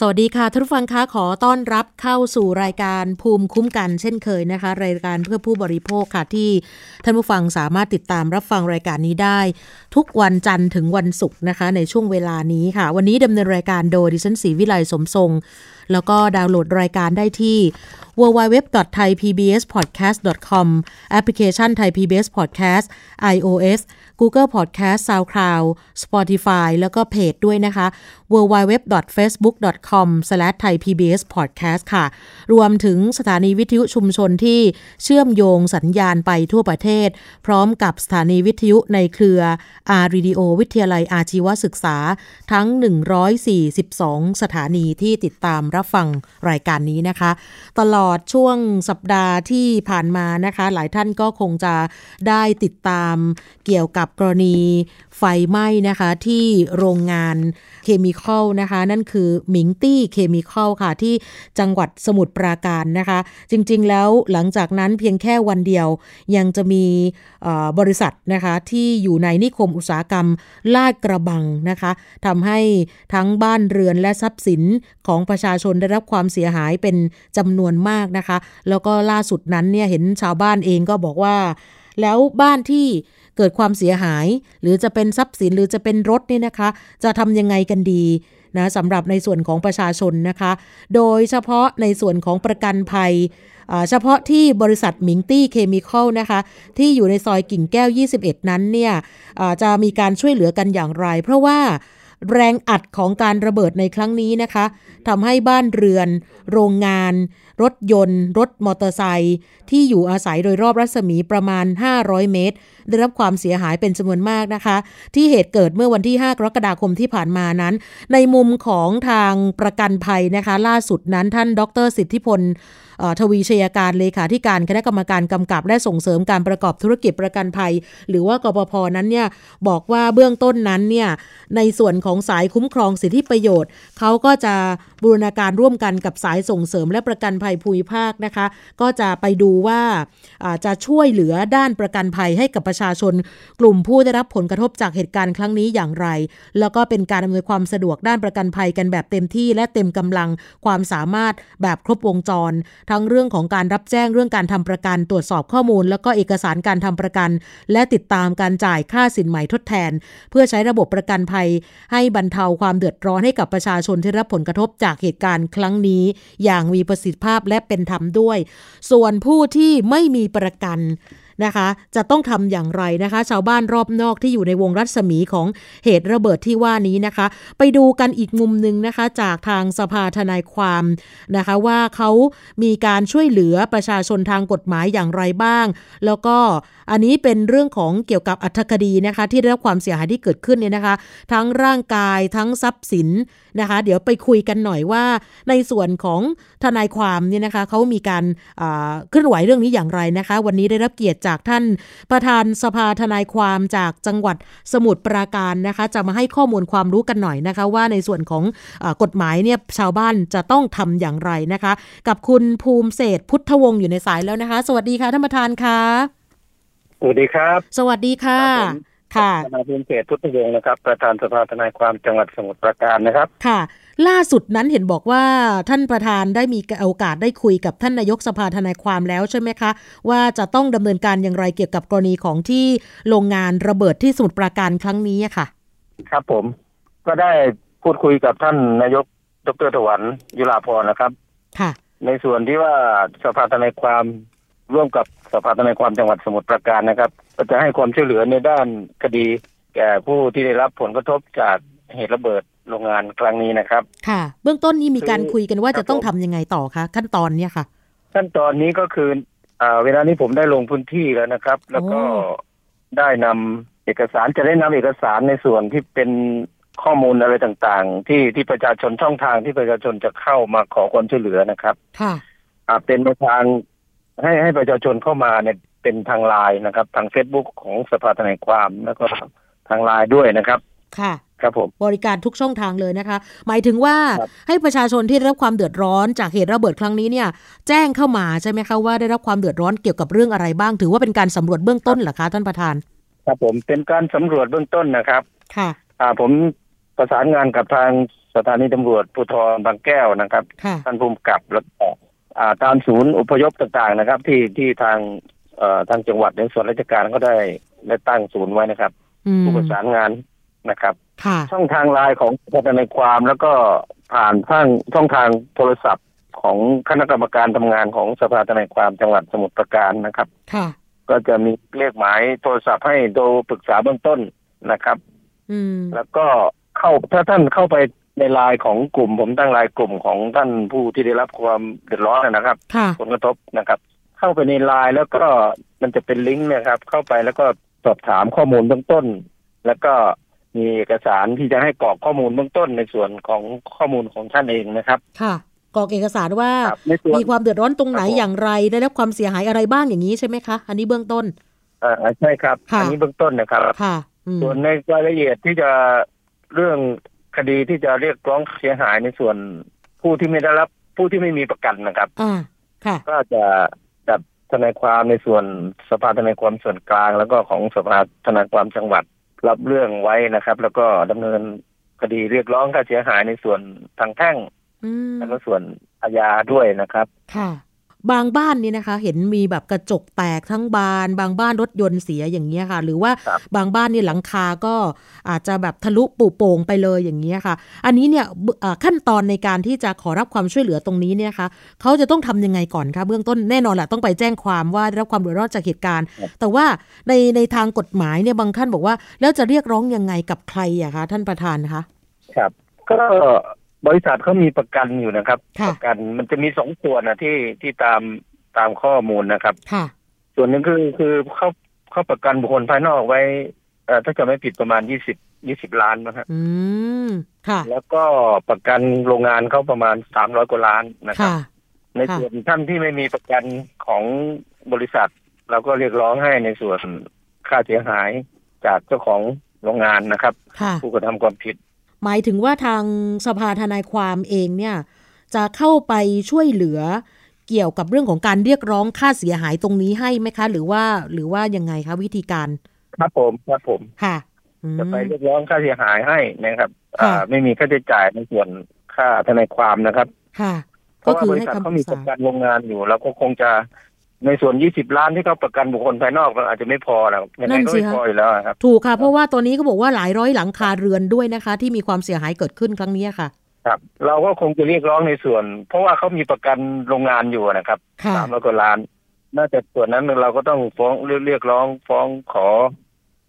สวัสดีค่ะท่านผู้ฟังคะขอต้อนรับเข้าสู่รายการภูมิคุ้มกันเช่นเคยนะคะ รายการเพื่อผู้บริโภคค่ะที่ท่านผู้ฟังสามารถติดตามรับฟังรายการนี้ได้ ทุกวันจันทร์ถึงวันศุกร์นะคะ ในช่วงเวลานี้ค่ะ วันนี้ดำเนินรายการโดยดิฉันศรีวิไลสมทรง แล้วก็ดาวน์โหลดรายการได้ที่ www.thaipbspodcast.com แอปพลิเคชัน Thai PBS Podcast iOS Google Podcast SoundCloud Spotify แล้วก็เพจด้วยนะคะ www.facebook.com/thaipbspodcast ค่ะ รวมถึงสถานีวิทยุชุมชนที่เชื่อมโยงสัญญาณไปทั่วประเทศ พร้อมกับสถานีวิทยุในเครืออารีดีโอวิทยาลัยอาชีวศึกษาทั้ง 142 สถานีที่ติดตามรับฟังรายการนี้นะคะ ตลอดช่วงสัปดาห์ที่ผ่านมานะคะ หลายท่านก็คงจะได้ติดตามเกี่ยวกับกรณีไฟไหม้นะคะที่โรงงาน chemical นะคะ นั่นคือหมิงตี้เคมีคอลค่ะ ที่จังหวัดสมุทรปราการนะคะ จริงๆแล้วหลังจากนั้นเพียงแค่วันเดียว ยังจะมีบริษัทนะคะที่อยู่ในนิคมอุตสาหกรรมลาดกระบังนะคะทำให้ทั้งบ้านเรือนและทรัพย์สินของประชาชนได้รับความเสียหายเป็นจำนวนมากนะคะ แล้วก็ล่าสุดนั้นเนี่ยเห็นชาวบ้านเองก็บอกว่า แล้วบ้านที่เกิดความเสียหาย หรือจะเป็นทรัพย์สินหรือจะเป็นรถเนี่ยนะคะ จะทำยังไงกันดีนะสำหรับในส่วนของประชาชนนะคะ โดยเฉพาะในส่วนของประกันภัย เฉพาะที่บริษัทมิงตี้เคมีคอลนะคะ ที่อยู่ในซอยกิ่งแก้ว 21 นั้นเนี่ยจะมีการช่วยเหลือกันอย่างไร เพราะว่า แรงอัดของการระเบิดในครั้งนี้นะคะทำให้บ้านเรือน โรงงาน รถยนต์ รถมอเตอร์ไซค์ที่อยู่อาศัยโดยรอบรัศมีประมาณ 500 เมตร ได้รับความเสียหายเป็นจำนวนมากนะคะ ที่เหตุเกิดเมื่อวันที่ 5 กรกฎาคมที่ผ่านมานั้น ในมุมของทางประกันภัยนะคะ ล่าสุดนั้นท่าน ดร สิทธิพล ทวีชัยการเลขาธิการคณะกรรมการกำกับ และส่งเสริมการประกอบธุรกิจประกันภัย หรือว่ากปพนั้นเนี่ยบอกว่าเบื้องต้นนั้นเนี่ยในส่วนของสายคุ้มครองสิทธิประโยชน์เขาก็จะบูรณาการร่วมกันกับสายส่งเสริมและประกันภัยภูมิภาคนะคะ ก็จะไปดูว่าจะช่วยเหลือด้านประกันภัยให้กับประชาชน กลุ่มผู้ได้รับผลกระทบจากเหตุการณ์ครั้งนี้อย่างไร แล้วก็เป็นการอำนวยความสะดวกด้านประกันภัยกันแบบเต็มที่และเต็มกำลังความสามารถแบบครบวงจรทั้งเรื่องของการรับแจ้งเรื่องการทำประกัน ตรวจสอบข้อมูล แล้วก็เอกสารการทำประกัน และติดตามการจ่ายค่าสินใหม่ทดแทน เพื่อใช้ระบบประกันภัย ให้บรรเทาความเดือดร้อนให้กับประชาชนที่รับผลกระทบจากเหตุการณ์ครั้งนี้ อย่างมีประสิทธิภาพและเป็นธรรมด้วย ส่วนผู้ที่ไม่มีประกัน นะคะ จะต้องทำอย่างไรนะคะ ชาวบ้านรอบนอกที่อยู่ในวงรัศมีของเหตุระเบิดที่ว่านี้นะคะ ไปดูกันอีกมุมหนึ่งนะคะ จากทางสภาทนายความนะคะ ว่าเขามีการช่วยเหลือประชาชนทางกฎหมายอย่างไรบ้าง แล้วก็อันนี้เป็นเรื่องของเกี่ยวกับอัธคดีนะคะ ที่ได้รับความเสียหายที่เกิดขึ้นเนี่ยนะคะ ทั้งร่างกายทั้งทรัพย์สิน นะคะ เดี๋ยวไปคุยกันหน่อยว่า ในส่วนของทนายความเนี่ยนะคะเขามีการเคลื่อนไหวเรื่องนี้อย่างไรนะคะ วันนี้ได้รับเกียรติจากท่านประธานสภาทนายความจากจังหวัดสมุทรปราการนะคะ จะมาให้ข้อมูลความรู้กันหน่อยนะคะ ว่าในส่วนของอกฎหมายเนี่ยชาวบ้านจะต้องทำอย่างไรนะคะ กับคุณภูมิเศษพุทธวงศ์อยู่ในสายแล้วนะคะ สวัสดีค่ะท่านประธานค่ะสวัสดีครับ สวัสดีค่ะ ค่ะทนายภูมิเศษพุทธวงศ์นะครับ ประธานสภาทนายความจังหวัดสมุทรปราการนะครับ ค่ะ ล่าสุดนั้นเห็นบอกว่าท่านประธานได้มีโอกาสได้คุยกับท่านนายกสภาทนายความแล้วใช่ไหมคะ ว่าจะต้องดำเนินการอย่างไรเกี่ยวกับกรณีของที่โรงงานระเบิดที่สมุทรปราการครั้งนี้ค่ะ ครับผม ก็ได้พูดคุยกับท่านนายกดรถวันยุลาพรนะครับ ค่ะ ในส่วนที่ว่าสภาทนายความร่วมกับสภาทนายความจังหวัดสมุทรปราการนะครับ ก็จะให้ความช่วยเหลือในด้านคดี แก่ผู้ที่ได้รับผลกระทบจากเหตุระเบิดโรงงานครั้งนี้นะครับ ค่ะ เบื้องต้นนี้มีการคุยกันว่าจะต้องทํำยังไงต่อคะขั้นตอนเนี้ยค่ะ ขั้นตอนนี้ก็คืออ่าเวลานี้ผมได้ลงพื้นที่แล้วนะครับ แล้วก็ได้นำเอกสารจะได้นำเอกสารในส่วนที่เป็นข้อมูลอะไรต่างๆ ที่ที่ประชาชนช่องทางที่ประชาชนจะเข้ามาขอความช่วยเหลือนะครับ ค่ะอ่าเป็นในทางให้ให้ประชาชนเข้ามาเนี่ย เป็นทางไลน์นะครับ ทางเฟซบุ๊กของสภาทนายความแล้วก็ทางไลน์ด้วยนะครับ ค่ะ ครับผม บริการทุกช่องทางเลยนะคะ หมายถึงว่าครับให้ประชาชนที่ได้รับความเดือดร้อนจากเหตุระเบิดครั้งนี้เนี่ย แจ้งเข้ามาใช่ไหมคะว่าได้รับความเดือดร้อนเกี่ยวกับเรื่องอะไรบ้าง ถือว่าเป็นการสำรวจเบื้องต้นเหรอคะท่านประธาน ครับผมเป็นการสำรวจเบื้องต้นนะครับ ค่ะ อ่าผมประสานงานกับทางสถานีตำรวจภูธรบางแก้วนะครับค่ะท่านภูมิกับแล้วก็อ่าตามศูนย์อพยพต่างๆนะครับ ที่ที่ทางเอ่อ ทางจังหวัดในส่วนราชการก็ได้ได้ตั้งศูนย์ไว้นะครับอืมผู้ประสานงานนะครับค่ะช่องทางไลน์ของสภาทนายความแล้วก็ผ่านทางช่องทางโทรศัพท์ของคณะกรรมการทำงานของสภาทนายความจังหวัดสมุทรปราการนะครับค่ะก็จะมีเลขหมายโทรศัพท์ให้โทรปรึกษาเบื้องต้นนะครับอืมแล้วก็เข้าถ้าท่านเข้าไปในไลน์ของกลุ่ม ผมตั้งไลน์กลุ่มของท่านผู้ที่ได้รับความเดือดร้อนนะครับค่ะผลกระทบนะครับ เข้าไปในไลน์แล้วก็มันจะเป็นลิงก์เนะครับ เข้าไปแล้วก็สอบถามข้อมูลเบื้องต้น แล้วก็มีเอกสารที่จะให้กรอกข้อมูลเบื้องต้นในส่วนของข้อมูลของท่านเองนะครับ ค่ะกรอกเอกสารว่าครับในส่วนมีความเดือดร้อนตรงไหนครับผมอย่างไรได้รับความเสียหายอะไรบ้างอย่างนี้ใช่ไหมคะ อันนี้เบื้องต้นเอ่อใช่ครับค่ะอันี้เบื้องต้นนะครับค่ะอืมส่วนในรายละเอียดที่จะเรื่องคดีที่จะเรียกร้องเสียหายในส่วนผู้ที่ไม่ได้รับผู้ที่ไม่มีประกันนะครับอ่าค่ะ ก็จะจัด ทนายความในส่วนสภาทนายความส่วนกลาง แล้วก็ของสภาทนายความจังหวัดรับเรื่องไว้นะครับ แล้วก็ดำเนินคดีเรียกร้องค่าเสียหายในส่วนทางแพ่งอืมแล้วก็ส่วนอาญาด้วยนะครับ ค่ะ บางบ้านนี่นะคะ เห็นมีแบบกระจกแตกทั้งบาน บางบ้านรถยนต์เสียอย่างเงี้ยค่ะ หรือว่าครับบางบ้านนี่หลังคาก็อาจจะแบบทะลุปุโป่งไปเลยอย่างเงี้ยค่ะ อันนี้เนี่ยเบอ่าขั้นตอนในการที่จะขอรับความช่วยเหลือตรงนี้เนี่ยค่ะเขาจะต้องทำยังไงก่อนคะเบื้องต้นแน่นอนแหละต้องไปแจ้งความว่าได้รับความเดือดร้อนจากเหตุการณ์ แต่ว่าในในทางกฎหมายเนี่ยบางท่านบอกว่า แล้วจะเรียกร้องยังไงกับใครอะคะท่านประธานคะครับก็ บริษัทเขามีประกันอยู่นะครับค่ะประกันมันจะมีสองส่วนนะที่ที่ตามตามข้อมูลนะครับค่ะส่วนหนึ่งคือคือเขาเขาประกันบุคคลภายนอกไว้เอ่อถ้าจะไม่ผิดประมาณยี่สิบยี่สิบล้านนะฮะอืมค่ะแล้วก็ประกันโรงงานเขาประมาณสามร้อยกว่าล้านนะครับค่ะในส่วนท่านที่ไม่มีประกันของบริษัท เราก็เรียกร้องให้ในส่วนค่าเสียหายจากเจ้าของโรงงานนะครับค่ะผู้กระทำความผิด หมายถึงว่าทางสภาทนายความเองเนี่ยจะเข้าไปช่วยเหลือเกี่ยวกับเรื่องของการเรียกร้องค่าเสียหายตรงนี้ให้ไหมคะ หรือว่าหรือว่ายังไงคะวิธีการ ครับผมครับผมค่ะอืมจะไปเรียกร้องค่าเสียหายให้นะครับค่ะอ่า ไม่มีค่าใช้จ่ายในส่วนค่าทนายความนะครับ ค่ะเพก็ราะว่าคือบริให้ษัทคำเขาปรึมีกประษากันโรงงานอยู่เราก็คงจะ ในส่วน 20 ล้านที่เขาประกันบุคคลภายนอกมันอาจจะไม่พอนะยังไงก็ไม่พออยู่แล้วครับ ถูกค่ะ เพราะว่าตัวนี้ก็บอกว่าหลายร้อยหลังคาเรือนด้วยนะคะ ที่มีความเสียหายเกิดขึ้นครั้งนี้ค่ะ ครับ เราก็คงจะเรียกร้องในส่วน เพราะว่าเขามีประกันโรงงานอยู่นะครับค่ะสามร้อยกว่าล้าน น่าจะส่วนนั้นเราก็ต้องฟ้องเรียกเรียกร้องฟ้องขอ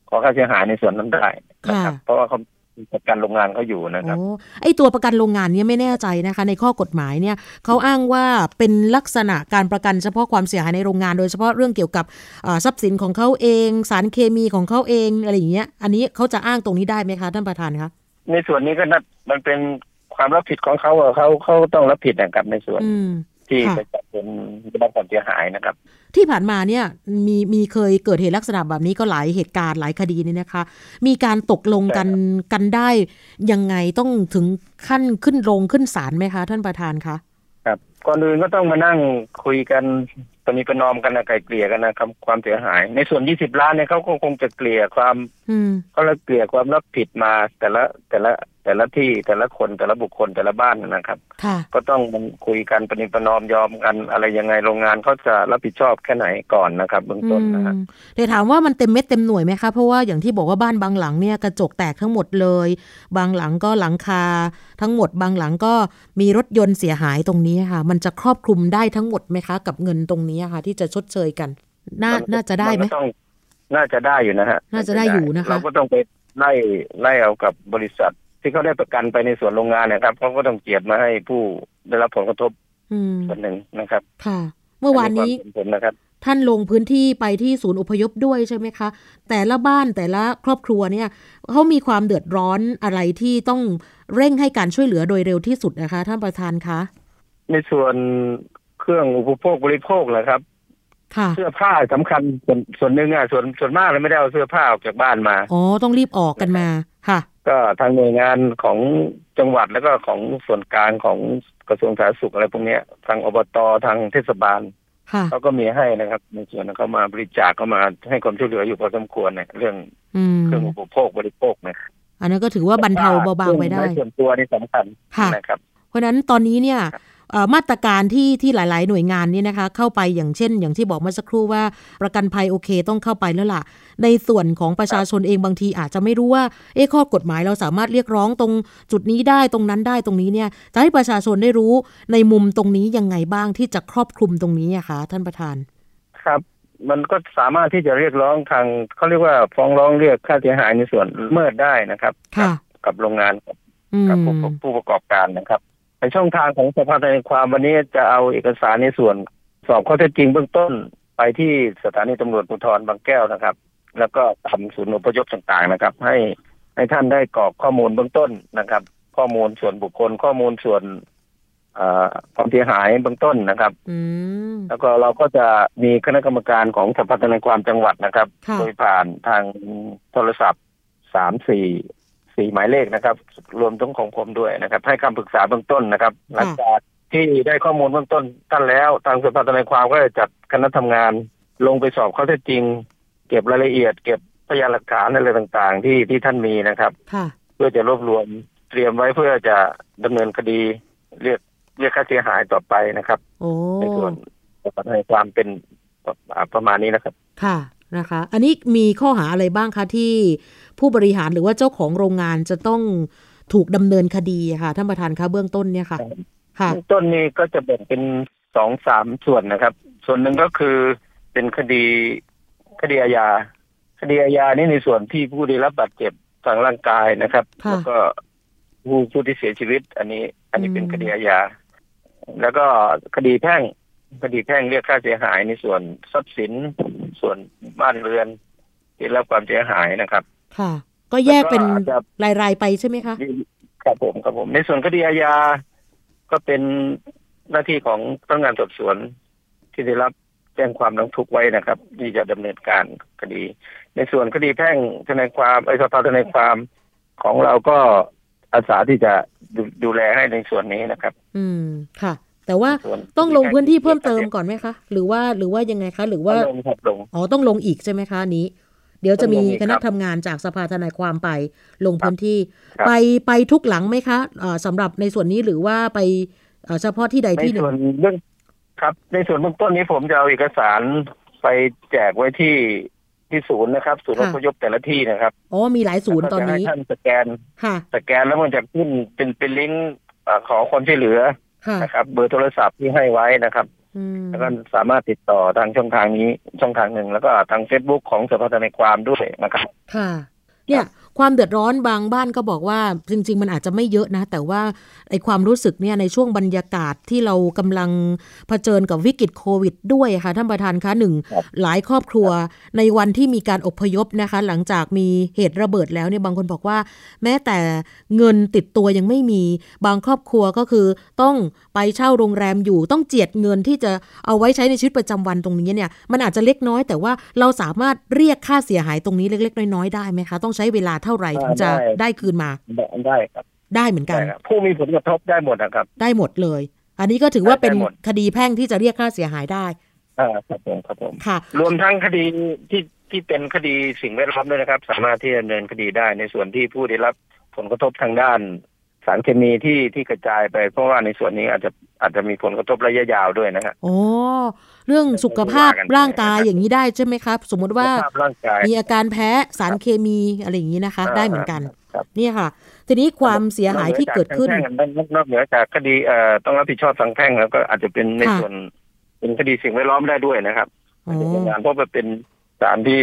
ขอค่าเสียหายในส่วนนั้นได้นะครับค่ะเพราะว่าเขามี ประกันโรงงานเขาอยู่นะครับโอ้ไอตัวประกันโรงงานเนี่ยไม่แน่ใจนะคะ ในข้อกฎหมายเนี่ยเขาอ้างว่าเป็นลักษณะการประกันเฉพาะความเสียหายในโรงงาน โดยเฉพาะเรื่องเกี่ยวกับอ่าทรัพย์สินของเขาเอง สารเคมีของเขาเองอะไรอย่างเงี้ย อันนี้เขาจะอ้างตรงนี้ได้ไหมคะท่านประธานคะในส่วนนี้ก็นัดมันเป็นความรับผิดของเขาอะเขาเขาต้องรับผิดนะครับในส่วนอืม ที่ค่ะไปจัดเป็นได้รับความเสียหายนะครับ ที่ผ่านมาเนี่ยมีมีเคยเกิดเหตุลักษณะแบบนี้ก็หลายเหตุการณ์หลายคดีเนี่ยนะคะ มีการตกลงกันกันได้ยังไงต้องถึงขั้นขึ้นโรงขึ้นศาลไหมคะท่านประธานคะครับก่อนอื่นก็ต้องมานั่งคุยกันปณิประนอมกันนะไกลเกลี่ยกันนะครับความเสียหาย ในส่วน20ล้านเนี่ยเขาก็คงจะเกลี่ยความอืมเขาเลยเกลี่ยความรับผิดมาแต่ละแต่ละ แต่ละที่แต่ละคนแต่ละบุคคลแต่ละบ้านนะครับค่ะก็ต้องมาคุยกันปณิประนอมยอมกันอะไรยังไงโรงงานเขาจะรับผิดชอบแค่ไหนก่อนนะครับเบื้องต้นนะฮะอืมแต่ถามว่ามันเต็มเม็ดเต็มหน่วยไหมคะเพราะว่าอย่างที่บอกว่าบ้านบางหลังเนี่ยกระจกแตกทั้งหมดเลย บางหลังก็หลังคา ทั้งหมดบางหลังก็มีรถยนต์เสียหายตรงนี้ค่ะ มันจะครอบคลุมได้ทั้งหมดไหมคะ กับเงินตรงนี้ค่ะ ที่จะชดเชยกัน น่าน่าจะได้ไหมนก็ต้องน่าจะได้อยู่นะฮะน่าจะได้อยู่นะคะเราก็ต้องไปไล่ไล่เอากับบริษัท ที่เขาได้ประกันไปในส่วนโรงงานนะครับเขาก็ต้องเจียดมาให้ผู้ได้รับผลกระทบอืมส่วนหนึ่งนะครับ ค่ะ เมื่อวานนี้อัความเห็ผมนะครับ ท่านลงพื้นที่ไปที่ศูนย์อพยพด้วยใช่ไหมคะ แต่ละบ้านแต่ละครอบครัวเนี่ยเขามีความเดือดร้อนอะไรที่ต้องเร่งให้การช่วยเหลือโดยเร็วที่สุดนะคะ ท่านประธานคะในส่วนเครื่องอุปโภคบริโภคแหละครับค่ะเสื้อผ้าสำคัญส่วนส่วนหนึ่งอะส่วนส่วนมากเราไม่ได้เอาเสื้อผ้าออกจากบ้านมาอ๋อต้องรีบออกกันมาค่ะ ก็ทางหน่วยงานของจังหวัดแล้วก็ของส่วนกลางของกระทรวงสาธารณสุขอะไรพวกเนี้ยทางอบตทางเทศบาลค่ะเขาก็มีให้นะครับในส่วนนั้นเขามาบริจาคเข้ามาให้ความช่วยเหลืออยู่พอสมควรเนี่ยเรื่องอืมเครื่องอุปโภคบริโภคเนี่ยอันนั้นก็ถือว่าบรรเทาเบาบางไปได้ในส่วนตัวนี่สำคัญค่ะนะครับ เพราะฉะนั้นตอนนี้เนี่ยเอ่อ มาตรการที่ที่หลาย ๆ หน่วยงานนี่นะคะ เข้าไปอย่างเช่น อย่างที่บอกเมื่อสักครู่ว่าประกันภัยโอเคต้องเข้าไปแล้วล่ะ ในส่วนของประชาชนเองบางทีอาจจะไม่รู้ว่าเอ๊ข้อกฎหมายเราสามารถเรียกร้องตรงจุดนี้ได้ตรงนั้นได้ตรงนี้เนี่ยจะให้ประชาชนได้รู้ในมุมตรงนี้ยังไงบ้างที่จะครอบคลุมตรงนี้อะคะท่านประธาน ครับมันก็สามารถที่จะเรียกร้องทางเขาเรียกว่าฟ้องร้องเรียกค่าเสียหายในส่วนเมิดได้นะครับ กับโรงงานกับผู้ประกอบการนะครับ ในช่องทางของสภาทนายความวันนี้จะเอาเอกสารในส่วน สอบข้อเท็จจริงเบื้องต้น ไปที่สถานีตำรวจภูธรบางแก้วนะครับ แล้วก็ทำศูนย์อพยพต่างๆนะครับ ให้ให้ท่านได้กรอกข้อมูลเบื้องต้นนะครับ ข้อมูลส่วนบุคคลข้อมูลส่วนเอ่อความเสียหายเบื้องต้นนะครับอืมแล้วก็เราก็จะมีคณะกรรมการของสภาทนายความจังหวัดนะครับค่ะโดยผ่านทางโทรศัพท์สามสี่ สี่หมายเลขนะครับ รวมทั้งของผมด้วยนะครับ ให้คำปรึกษาเบื้องต้นนะครับ หลังจากที่ได้ข้อมูลเบื้องต้นท่านแล้วทางสภาทนายความก็จะจัดคณะทำงาน ลงไปสอบข้อเท็จจริง เก็บรายละเอียด เก็บพยานหลักฐานอะไรต่างๆ ที่ที่ท่านมีนะครับค่ะเพื่อจะรวบรวมเตรียมไว้เพื่อจะดำเนินคดีเรียกเรียกค่าเสียหายต่อไปนะครับโอ้ในส่วนในความเป็นประมาณนี้นะครับ ค่ะ นะคะ อันนี้มีข้อหาอะไรบ้างคะที่ผู้บริหารหรือว่าเจ้าของโรงงานจะต้องถูกดำเนินคดีอะค่ะท่านประธานคะเบื้องต้นเนี่ยค่ะค่ะเบื้องต้นนี้ก็จะแบ่งเป็นสองสามส่วนนะครับ ส่วนหนึ่งก็คือเป็นคดีคดีอาญาคดีอาญานี่ในส่วนที่ผู้ได้รับบาดเจ็บทางร่างกายนะครับค่ะแล้วก็ผู้ผู้ที่เสียชีวิต อันนี้ อันนี้เป็นอืมคดีอาญาแล้วก็คดีแพ่ง คดีแพ่งเรียกค่าเสียหายในส่วนทรัพย์สินส่วนบ้านเรือนที่ได้รับความเสียหายนะครับ ค่ะ ก็แยกเป็นแล้วก็อาจจะรายๆไปใช่ไหมคะครับผมครับผม ในส่วนคดีอาญาก็เป็นหน้าที่ของพนักงานสอบสวนที่ได้รับแจ้งความร้องทุกข์ไว้นะครับที่จะดำเนินการคดี ในส่วนคดีแพ่งทนายความไอ้สภาทนายความของเราก็อาสาที่จะดูดูแลให้ในส่วนนี้นะครับ อืมค่ะ แต่ว่าส่วนต้องลงพื้นที่เพิ่มเติมก่อนไหมคะ หรือว่าหรือว่ายังไงคะ หรือว่าลงครับลงอ๋อต้องลงอีกใช่ไหมคะอันนี้ เดี๋ยวจะมีต้องลงอีกคคณะรับทำงานจากสภาทนายความไปลงพื้นที่ครับไปไปทุกหลังไหมคะเอ่อสำหรับในส่วนนี้หรือว่าไปเอ่อเฉพาะที่ใดในที่หนึ่งส่วนเรื่องครับ ในส่วนเบื้องต้นนี้ผมจะเอาเอกสารไปแจกไว้ที่ที่ศูนย์นะครับ ศูนย์อพยพแต่ละที่นะครับอ๋อมีหลายศูนย์ตอนแล้วก็จะนี้ให้ท่านสแกนค่ะสแกนแล้วมันจะขึ้นเป็นเป็นลิงก์อ่าขอความช่วยเหลือค่ะ นะครับ เบอร์โทรศัพท์ที่ให้ไว้นะครับอืมแล้วก็สามารถติดต่อทางช่องทางนี้ช่องทางหนึ่ง แล้วก็ทางเฟซบุ๊กของสภาทนายความด้วยนะครับ ค่ะ เนี่ย ความเดือดร้อนบางบ้านก็บอกว่าจริง ๆ มันอาจจะไม่เยอะนะ แต่ว่าไอความรู้สึกเนี่ยในช่วงบรรยากาศที่เรากำลังเผชิญกับวิกฤตโควิดด้วยค่ะท่านประธานคะหนึ่งหลายครอบครัวในวันที่มีการอพยพนะคะ หลังจากมีเหตุระเบิดแล้วเนี่ยบางคนบอกว่า แม้แต่เงินติดตัวยังไม่มีบางครอบครัวก็คือต้อง ไปเช่าโรงแรมอยู่ต้องเจียดเงินที่จะเอาไว้ใช้ในชีวิตประจำวันตรงนี้เนี่ยมันอาจจะเล็กน้อย แต่ว่าเราสามารถเรียกค่าเสียหายตรงนี้เล็ก ๆ น้อยๆได้ไหมคะ ต้องใช้เวลาเท่าไหร่ถึงจะได้ได้คืนมาได้ได้ครับได้เหมือนกันได้ครับผู้มีผลกระทบได้หมดนะครับ ได้หมดเลย อันนี้ก็ถือว่าเป็นได้หมดคดีแพ่งที่จะเรียกค่าเสียหายได้อ่าครับผมครับผมค่ะ รวมทั้งคดีที่ที่เป็นคดีสิ่งแวดล้อมด้วยนะครับ สามารถที่จะดำเนินคดีได้ในส่วนที่ผู้ได้รับผลกระทบทางด้าน สารเคมีที่ที่กระจายไป เพราะว่าในส่วนนี้อาจจะอาจจะมีผลกระทบระยะยาวด้วยนะครับอ๋อเรื่องสุขภาพร่างกายอย่างนี้ได้ใช่ไหมครับ สมมติว่าสภาพร่างกายมีอาการแพ้สารเคมีอะไรอย่างนี้นะคะอ่าได้เหมือนกันครับเนี่ยค่ะ ทีนี้ความเสียหายที่เกิดขึ้นนอกเหนือจากทางแพ่งนอกเหนือจากคดีเอ่อต้องรับผิดชอบทางแพ่งแล้วก็อาจจะเป็นในค่ะส่วนเป็นคดีสิ่งแวดล้อมได้ด้วยนะครับอ๋ออาจจะเป็นงานเพราะมันเป็นสารที่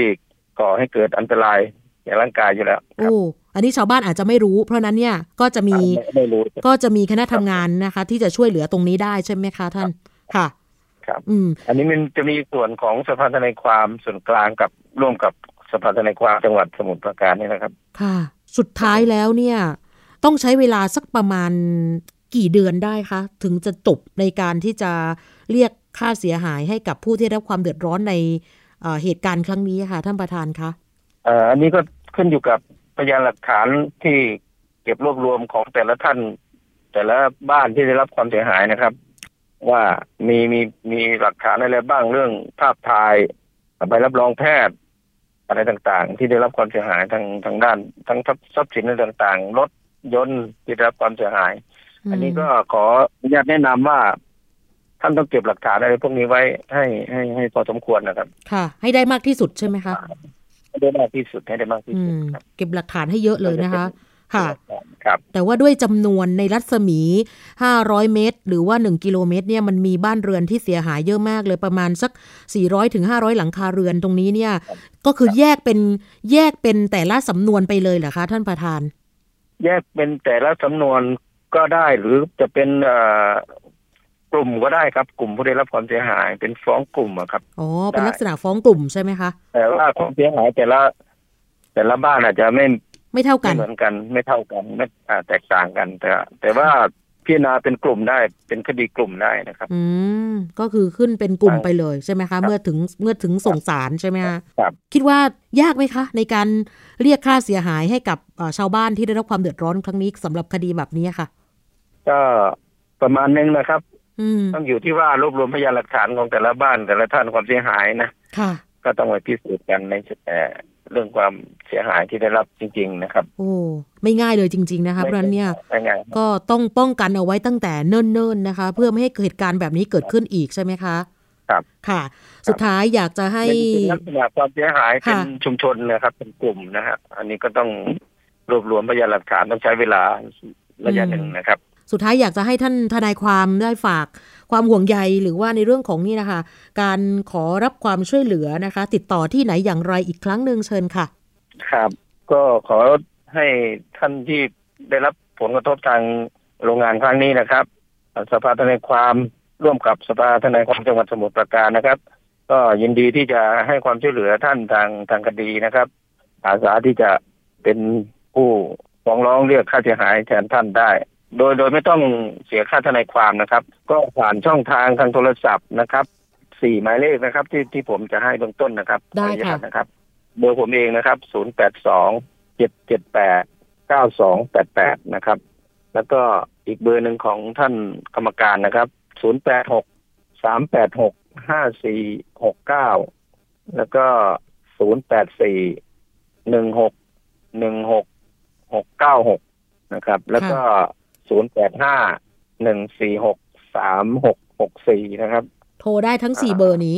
ก่อให้เกิดอันตรายแก่ร่างกายอยู่แล้วครับโอ้อันนี้ชาวบ้านอาจจะไม่รู้ เพราะนั้นเนี่ยก็จะมีไม่ไม่รู้ก็จะมีคณะทำงานนะคะ ที่จะช่วยเหลือตรงนี้ได้ใช่ไหมคะท่านค่ะ ครับ อืม อันนี้มันจะมีส่วนของสภาทนายความส่วนกลางกับร่วมกับสภาทนายความจังหวัดสมุทรปราการนี่นะครับ ค่ะ สุดท้ายแล้วเนี่ย ต้องใช้เวลาสักประมาณกี่เดือนได้คะถึงจะจบในการที่จะเรียกค่าเสียหายให้กับผู้ที่ได้รับความเดือดร้อนในเอ่อเหตุการณ์ครั้งนี้ค่ะ ท่านประธานคะเอ่ออันนี้ก็ขึ้นอยู่กับ พยานหลักฐานที่เก็บรวบรวมของแต่ละท่าน แต่ละบ้านที่ได้รับความเสียหายนะครับ ว่ามีมีมีหลักฐานอะไรบ้างเรื่องภาพถ่ายใบรับรองแพทย์อะไรต่างๆ ที่ได้รับความเสียหายทางทางด้านทั้งทรัพย์ทรัพย์สินอะไรต่างๆรถยนต์ที่ได้รับความเสียหาย อันนี้ก็ขออนุญาตแนะนำว่าท่านต้องเก็บหลักฐานอะไรพวกนี้ไว้ให้ให้ให้พอสมควรนะครับ ค่ะ ให้ได้มากที่สุดใช่ไหมคะ ให้ได้มากที่สุดให้ได้มากที่อืสุดมครับเก็บหลักฐานให้เยอะเลยนะคะ ค่ะครับแต่ว่าด้วยจำนวนในรัศมี 500 เมตร หรือว่า 1 กิโลเมตรเนี่ยมันมีบ้านเรือนที่เสียหายเยอะมากเลยประมาณสัก 400ถึง500 หลังคาเรือนตรงนี้เนี่ย ก็คือแยกเป็นแยกเป็นแต่ละสำนวนไปเลยเหรอคะ ท่านประธาน แยกเป็นแต่ละสำนวนก็ได้หรือจะเป็นเอ่อ กลุ่มก็ได้ครับกลุ่มผู้ได้รับความเสียหายเป็นฟ้องกลุ่มอะครับอ๋อเป็นได้ลักษณะฟ้องกลุ่มใช่ไหมคะ แต่ว่าความเสียหายแต่ละ แต่ละบ้านอาจจะไม่ไม่เท่ากัไม่นเหมือนกัน ไม่เท่ากันไม่อ่าแตกต่างกัน แต่ แต่ว่าพิจารณาเป็นกลุ่มได้เป็นคดีกลุ่มได้นะครับ อืมก็คือขึ้นเป็นกลุ่มครับไปเลยใช่ไหมคะ เมื่อถึงเมื่อถึงส่งสารใช่ไหมคะครับคิดว่ายากไหมคะ ในการเรียกค่าเสียหายให้กับเอ่อชาวบ้านที่ได้รับความเดือดร้อนครั้งนี้สำหรับคดีแบบนี้ค่ะ ก็ประมาณนึงนะครับอืม ต้องอยู่ที่ว่ารวบรวมพยานหลักฐานของแต่ละบ้านแต่ละท่านความเสียหายนะค่ะ ก็ต้องไปพิสูจน์กันในเอ่อเรื่องความเสียหายที่ได้รับจริง ๆ นะครับ โอ้ไม่ง่ายเลยจริง ๆ นะคะเพราะฉะนั้นเนี่ยไม่ง่ายก็ต้องป้องกันเอาไว้ตั้งแต่เนิ่นๆนะคะ เพื่อไม่ให้เกิดเหตุการณ์แบบนี้เกิดขึ้นอีกใช่ไหมคะครับค่ะ สุดท้ายอยากจะให้เป็นลักษณะความเสียหายเป็นค่ะชุมชนนะครับ เป็นกลุ่มนะครับอันนี้ก็ต้องรวบรวมพยานหลักฐานต้องใช้เวลาระยะหนึ่งนะครับ สุดท้ายอยากจะให้ท่านทนายความได้ฝากความห่วงใยหรือว่าในเรื่องของนี่นะคะ การขอรับความช่วยเหลือนะคะ ติดต่อที่ไหนอย่างไรอีกครั้งหนึ่งเชิญค่ะ ครับ ก็ขอให้ท่านที่ได้รับผลกระทบทางโรงงานครั้งนี้นะครับ สภาทนายความร่วมกับสภาทนายความจังหวัดสมุทรปราการนะครับ ก็ยินดีที่จะให้ความช่วยเหลือท่านทางทางคดีนะครับ อาสาที่จะเป็นผู้ฟ้องร้องเรียกค่าเสียหายแทนท่านได้ โดยโดยไม่ต้องเสียค่าทนายความนะครับ ก็ผ่านช่องทางทางโทรศัพท์นะครับสี่หมายเลขนะครับ ที่ที่ผมจะให้เบื้องต้นนะครับได้ขออนุญาค่ะตนะครับเบอร์ผมเองนะครับ0 8 2 7 7 8 9 2 8 8นะครับ แล้วก็อีกเบอร์หนึ่งของท่านกรรมการนะครับ0 8 6 3 8 6 5 4 6 9แล้วก็0 8 4 1 6 1 6 6 9 6นะครับ แล้วก็ 0 8 5 1 4 6 3 6 6 4นะครับ โทรได้ทั้งสี่เบอร์นี้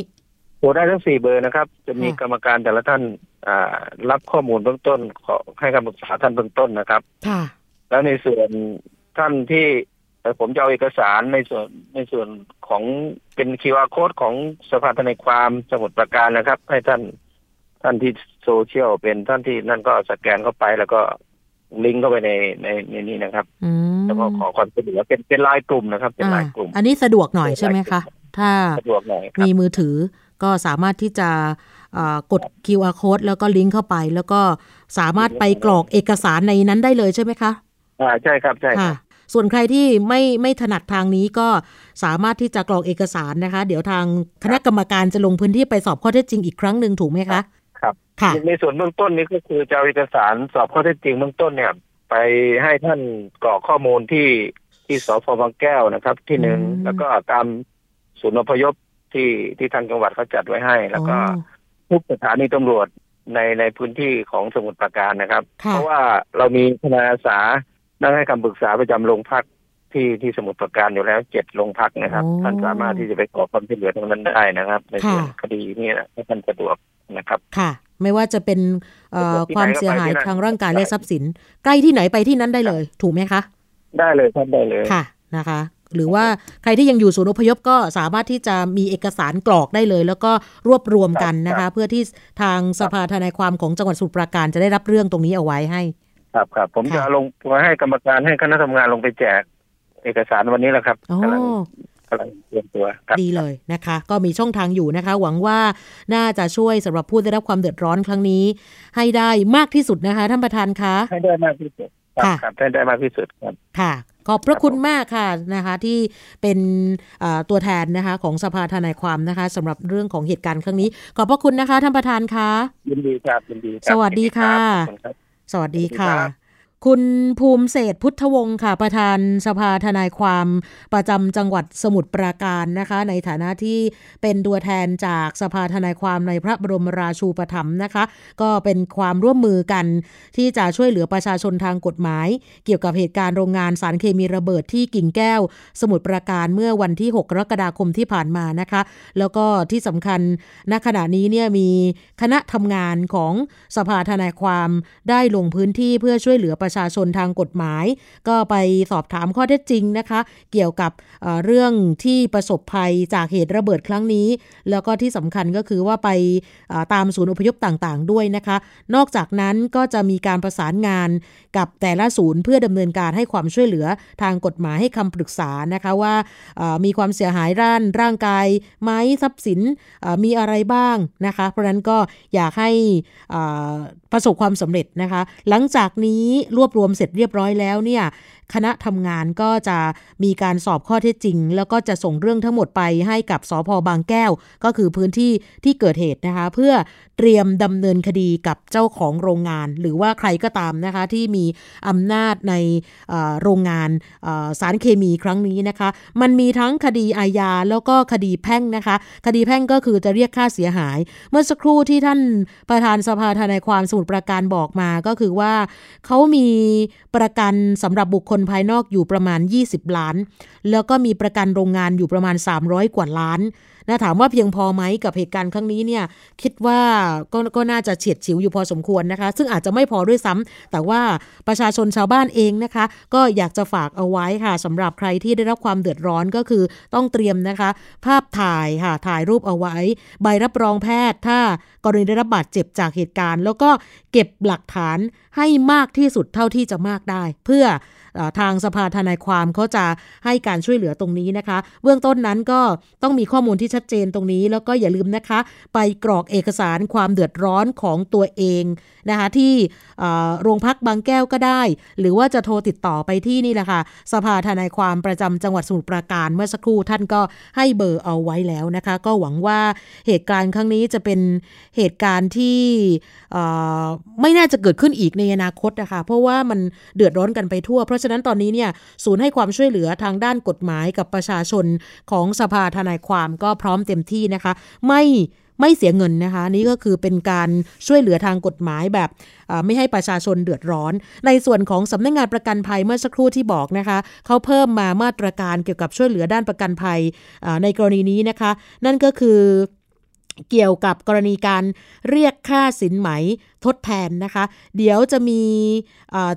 โทรได้ทั้งสี่เบอร์นะครับ จะมีค่ะกรรมการแต่ละท่านอ่ารับข้อมูลเบื้องต้นขอให้คำปรึกษาท่านเบื้องต้นนะครับ ค่ะ แล้วในส่วนท่านที่เอ่อผมจะเอาเอกสารในส่วนในส่วนของเป็น QR โค้ดของสภาทนายความสมุทรปราการนะครับ ให้ท่านท่านที่โซเชียลเป็นท่านที่นั่นก็สแกนเข้าไปแล้วก็ ลิงก์เข้าไปในในในนี้นะครับอืมแล้วก็ขอความช่วยเหลือเป็นเป็นไลายกลุ่มนะครับ เป็นไลายกลุ่มอ่าอันนี้สะดวกหน่อยใช่ไหมคะถ้าสะดวกหน่อยครับมีมือถือก็สามารถที่จะอ่ากด QR code แล้วก็ลิงก์เข้าไป แล้วก็สามารถไปกรอกเอกสารในนั้นได้เลยใช่ไหมคะอ่าใช่ครับใช่คค่ะรับส่วนใครที่ไม่ไม่ถนัดทางนี้ก็สามารถที่จะกรอกเอกสารนะคะ เดี๋ยวทางคณะกรรมการจะลงพื้นที่ไปสอบข้อเท็จจริงอีกครั้งหนึ่งถูกไหมคะครับค่ะ ในส่วนเบื้องต้นนี้ก็คือจะเอาเอกสารสอบข้อเท็จจริงเบื้องต้นเนี่ย ไปให้ท่านกรอกข้อมูลที่ที่สพบางแก้วนะครับ ที่หนึ่งอืมแล้วก็ตามศูนย์อพยพที่ที่ทางจังหวัดเขาจัดไว้ให้ แล้วก็อ๋อทุกสถานีตำรวจในในพื้นที่ของสมุทรปราการนะครับค่ะเพราะว่าเรามีทนายอาสานั่งให้คำปรึกษาประจำโรงพักที่ที่สมุทรปราการอยู่แล้วเจ็ดโรงพักนะครับอ๋อท่านสามารถที่จะไปขอความช่วยเหลือตรงนั้นได้นะครับ ในส่วนค่ะคดีนี้นะให้ท่านสะดวกนะครับค่ะ ไม่ว่าจะเป็นเอ่อที่ไหนความเสียหายก็ไปที่นั่นทางร่างกายและทรัพย์สิน ใกล้ที่ไหนไปที่นั้นได้เลย ถูกไหมคะ ได้เลยท่านได้เลยค่ะนะคะ หรือว่าใครที่ยังอยู่ศูนย์อพยพก็สามารถที่จะมีเอกสารกรอกได้เลย แล้วก็รวบรวมกันนะครัคะบเพื่อที่ทางสภาทนายความของจังหวัดสมุพรปราการจะได้รับเรื่องตรงนี้เอาไว้ให้ ครับครับผมค่ะจะลงมาให้กรรมการให้คณะทำงานลงไปแจกเอกสารวันนี้แหละครับโอ้กำลัง กำลังเตรียมตัวครับดีเลยนะคะ ก็มีช่องทางอยู่นะคะ หวังว่าน่าจะช่วยสำหรับผู้ได้รับความเดือดร้อนครั้งนี้ ให้ได้มากที่สุดนะคะท่านประธานคะให้ได้มากที่สุดครับค่ะครับให้ได้มากที่สุดครับค่ะขอบพระคุณมากค่ะนะคะที่เป็นเอ่อตัวแทนนะคะของสภาทนายความนะคะสำหรับเรื่องของเหตุการณ์ครั้งนี้ ขอบพระคุณนะคะท่านประธานคะยินดีครับยินดีครับสวัสดีค่ะขอบณรับสวัสดีค่ะ คุณภูมิเศษพุทธวงศ์ค่ะ ประธานสภาทนายความประจำจังหวัดสมุทรปราการนะคะ ในฐานะที่เป็นตัวแทนจากสภาทนายความในพระบรมราชูปถัมภ์นะคะ ก็เป็นความร่วมมือกันที่จะช่วยเหลือประชาชนทางกฎหมาย เกี่ยวกับเหตุการณ์โรงงานสารเคมีระเบิดที่กิ่งแก้ว สมุทรปราการเมื่อวันที่ 6 กรกฎาคมที่ผ่านมานะคะ แล้วก็ที่สำคัญณขณะนี้เนี่ยมีคณะทำงานของสภาทนายความได้ลงพื้นที่เพื่อช่วยเหลือประชาชาชนทางกฎหมาย ก็ไปสอบถามข้อเท็จจริงนะคะ เกี่ยวกับเรื่องที่ประสบภัยจากเหตุระเบิดครั้งนี้ แล้วก็ที่สำคัญก็คือว่าไปตามศูนย์อพยพต่างๆ ด้วยนะคะ นอกจากนั้นก็จะมีการประสานงานกับแต่ละศูนย์เพื่อดำเนินการให้ความช่วยเหลือทางกฎหมายให้คำปรึกษานะคะว่ามีความเสียหายร่านร่างกายไหมทรัพย์สินมีอะไรบ้างนะคะ เพราะนั้นก็อยากให้ประสบความสำเร็จนะคะ หลังจากนี้รวบรวมเสร็จเรียบร้อยแล้วเนี่ย คณะทำงานก็จะมีการสอบข้อเท็จจริง แล้วก็จะส่งเรื่องทั้งหมดไปให้กับสพบางแก้ว ก็คือพื้นที่ที่เกิดเหตุนะคะ เพื่อเตรียมดำเนินคดีกับเจ้าของโรงงาน หรือว่าใครก็ตามนะคะที่มีอำนาจในโรงงานสารเคมีครั้งนี้นะคะ มันมีทั้งคดีอาญาแล้วก็คดีแพ่งนะคะ คดีแพ่งก็คือจะเรียกค่าเสียหาย เมื่อสักครู่ที่ท่านประธานสภาทนายความสมุทรปราการบอกมาก็คือว่าเขามีประกันสำหรับบุคคลนภายนอกอยู่ประมาณ 20 ล้าน แล้วก็มีประกันโรงงานอยู่ประมาณ 300 กว่าล้านนะถามว่าเพียงพอไหมกับเหตุการณ์ครั้งนี้เนี่ยคิดว่าก็ก็น่าจะเฉียดฉิวอยู่พอสมควรนะคะ ซึ่งอาจจะไม่พอด้วยซ้ำแต่ว่าประชาชนชาวบ้านเองนะคะ ก็อยากจะฝากเอาไว้ค่ะสำหรับใครที่ได้รับความเดือดร้อนก็คือต้องเตรียมนะคะ ภาพถ่ายค่ะถ่ายรูปเอาไว้ ใบรับรองแพทย์ ถ้ากรณีได้รับบาดเจ็บจากเหตุการณ์ แล้วก็เก็บหลักฐานให้มากที่สุดเท่าที่จะมากได้ เพื่อ ทางสภาทนายความเขาจะให้การช่วยเหลือตรงนี้นะคะ เบื้องต้นนั้นก็ต้องมีข้อมูลที่ชัดเจนตรงนี้ แล้วก็อย่าลืมนะคะ ไปกรอกเอกสารความเดือดร้อนของตัวเองนะคะที่โรงพักบางแก้วก็ได้ หรือว่าจะโทรติดต่อไปที่นี่แหละค่ะสภาทนายความประจำจังหวัดสมุทรปราการเมื่อสักครู่ท่านก็ให้เบอร์เอาไว้แล้วนะคะ ก็หวังว่าเหตุการณ์ครั้งนี้จะเป็นเหตุการณ์ที่ไม่น่าจะเกิดขึ้นอีกในอนาคตนะคะเพราะว่ามันเดือดร้อนกันไปทั่วเพราะฉะนั้นตอนนี้เนี่ยศูนย์ให้ความช่วยเหลือทางด้านกฎหมายกับประชาชนของสภาทนายความก็พร้อมเต็มที่นะคะ ไม่ไม่เสียเงินนะคะ นี่ก็คือเป็นการช่วยเหลือทางกฎหมายแบบไม่ให้ประชาชนเดือดร้อน ในส่วนของสำนักงงานประกันภัยเมื่อสักครู่ที่บอกนะคะเขาเพิ่มมามาตรการเกี่ยวกับช่วยเหลือด้านประกันภัยในกรณีนี้นะคะ นั่นก็คือเกี่ยวกับกรณีการเรียกค่าสินไหม ทดแทนนะคะ เดี๋ยวจะมี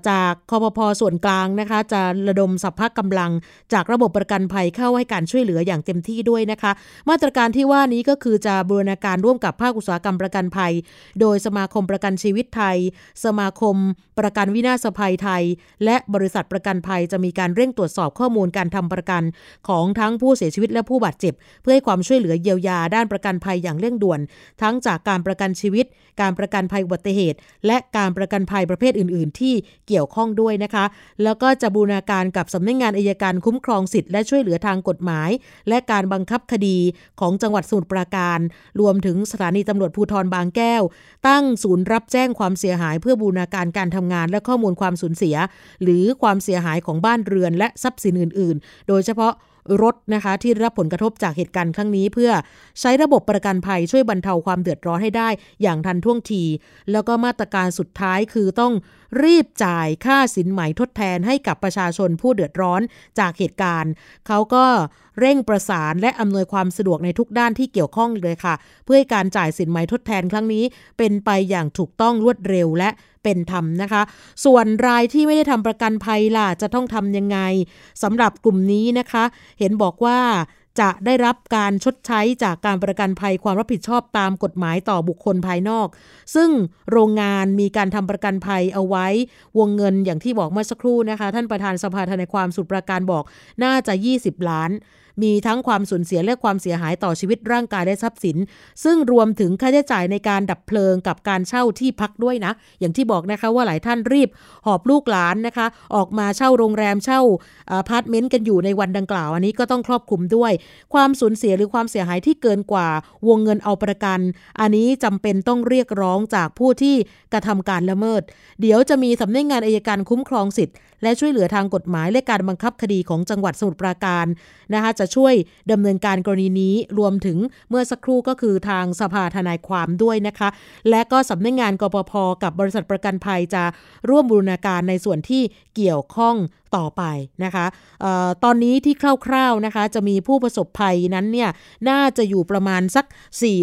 จากคอพพส่วนกลางนะคะ จะระดมสัพพะกำลังจากระบบประกันภัยเข้าให้การช่วยเหลืออย่างเต็มที่ด้วยนะคะ มาตรการที่ว่านี้ก็คือจะบูรณาการร่วมกับภาคอุตสาหกรรมประกันภัย โดยสมาคมประกันชีวิตไทย สมาคมประกันวินาศภัยไทย และบริษัทประกันภัยจะมีการเร่งตรวจสอบข้อมูลการทำประกันของทั้งผู้เสียชีวิตและผู้บาดเจ็บ เพื่อให้ความช่วยเหลือเยียวยาด้านประกันภัยอย่างเร่งด่วน ทั้งจากการประกันชีวิต การประกันภัยอุบัติเหตุ และการประกันภัยประเภทอื่น ๆ ที่เกี่ยวข้องด้วยนะคะ แล้วก็จะบูรณาการกับสำนักงงานอายการคุ้มครองสิทธิ์และช่วยเหลือทางกฎหมาย และการบังคับคดีของจังหวัดสมุทรปราการ รวมถึงสถานีตำรวจภูธรบางแก้ว ตั้งศูนย์รับแจ้งความเสียหาย เพื่อบูรณาการการทำงาน และข้อมูลความสูญเสีย หรือความเสียหายของบ้านเรือนและทรัพย์สินอื่น ๆ โดยเฉพาะ รถนะคะที่รับผลกระทบจากเหตุการณ์ครั้งนี้ เพื่อใช้ระบบประกันภัยช่วยบรรเทาความเดือดร้อนให้ได้ อย่างทันท่วงที แล้วก็มาตรการสุดท้ายคือต้องรีบจ่ายค่าสินไหมทดแทนให้กับประชาชนผู้เดือดร้อนจากเหตุการณ์ เขาก็เร่งประสานและอำนวยความสะดวกในทุกด้านที่เกี่ยวข้องเลยค่ะ เพื่อให้การจ่ายสินไหมทดแทนครั้งนี้ เป็นไปอย่างถูกต้องรวดเร็วและ เป็นธรรมนะคะ ส่วนรายที่ไม่ได้ทำประกันภัยล่ะจะต้องทำยังไงสำหรับกลุ่มนี้นะคะ เห็นบอกว่าจะได้รับการชดใช้จากการประกันภัยความรับผิดชอบตามกฎหมายต่อบุคคลภายนอก ซึ่งโรงงานมีการทำประกันภัยเอาไว้ วงเงินอย่างที่บอกเมื่อสักครู่นะคะ ท่านประธานสภาทนายความสุดประการบอกน่าจะ 20 ล้านมีทั้งความสูญเสียและความเสียหายต่อชีวิตร่างกายและทรัพย์สิน ซึ่งรวมถึงค่าใช้จ่ายในการดับเพลิงกับการเช่าที่พักด้วยนะ อย่างที่บอกนะคะว่าหลายท่านรีบ หอบลูกหลานนะคะ ออกมาเช่าโรงแรมเช่าอพาร์ตเมนต์กันอยู่ในวันดังกล่าว อันนี้ก็ต้องครอบคลุมด้วย ความสูญเสียหรือความเสียหายที่เกินกว่าวงเงินเอาประกัน อันนี้จำเป็นต้องเรียกร้องจากผู้ที่กระทำการละเมิด เดี๋ยวจะมีสำนักงานอายการคุ้มครองสิทธิ์ และช่วยเหลือทางกฎหมายและการบังคับคดีของจังหวัดสมุทรปราการนะคะจะช่วยดำเนินการกรณีนี้รวมถึงเมื่อสักครู่ก็คือทางสภาทนายความด้วยนะคะ และก็สำนักงานกปพกับบริษัทประกันภัยจะร่วมบูรณาการในส่วนที่เกี่ยวข้อง ต่อไปนะคะออตอนนี้ที่คร่าวๆนะคะจะมีผู้ประสบภัยนั้นเนี่ยน่าจะอยู่ประมาณสัก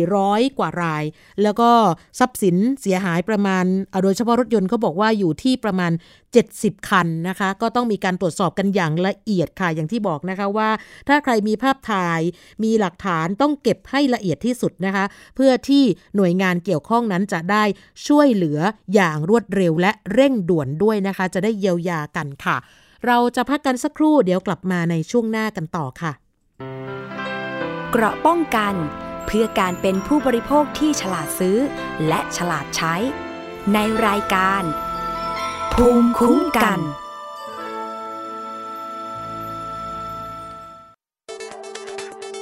400 กว่าราย แล้วก็ทรัพย์สินเสียหายประมาณ โดยเฉพาะรถยนต์เขาบอกว่าอยู่ที่ประมาณ 70 คันนะคะก็ต้องมีการตรวจสอบกันอย่างละเอียดค่ะอย่างที่บอกนะคะว่า ถ้าใครมีภาพถ่ายมีหลักฐานต้องเก็บให้ละเอียดที่สุดนะคะ เพื่อที่หน่วยงานเกี่ยวข้องนั้นจะได้ช่วยเหลืออย่างรวดเร็วและเร่งด่วนด้วยนะคะ จะได้เยียวยากันค่ะ เราจะพักกันสักครู่เดี๋ยวกลับมาในช่วงหน้ากันต่อค่ะ เกราะป้องกัน เพื่อการเป็นผู้บริโภคที่ฉลาดซื้อ และฉลาดใช้ ในรายการ ภูมิคุ้มกัน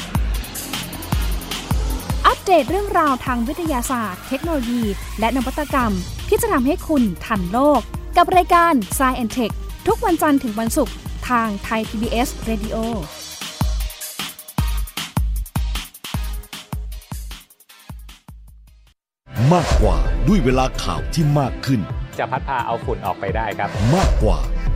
ป เดตเรื่องราวทางวิทยาศาสตร์ เทคโนโลยี และนวัตกรรม ที่จะทำให้คุณทันโลก กับรายการ s c i e n t e c h ทุกวันจันทร์ถึงวันศุกร์ทางไทย PBS Radio มากกว่าด้วยเวลาข่าวที่มากขึ้น จะพัดพาเอาฝุ่นออกไปได้ครับ มากกว่า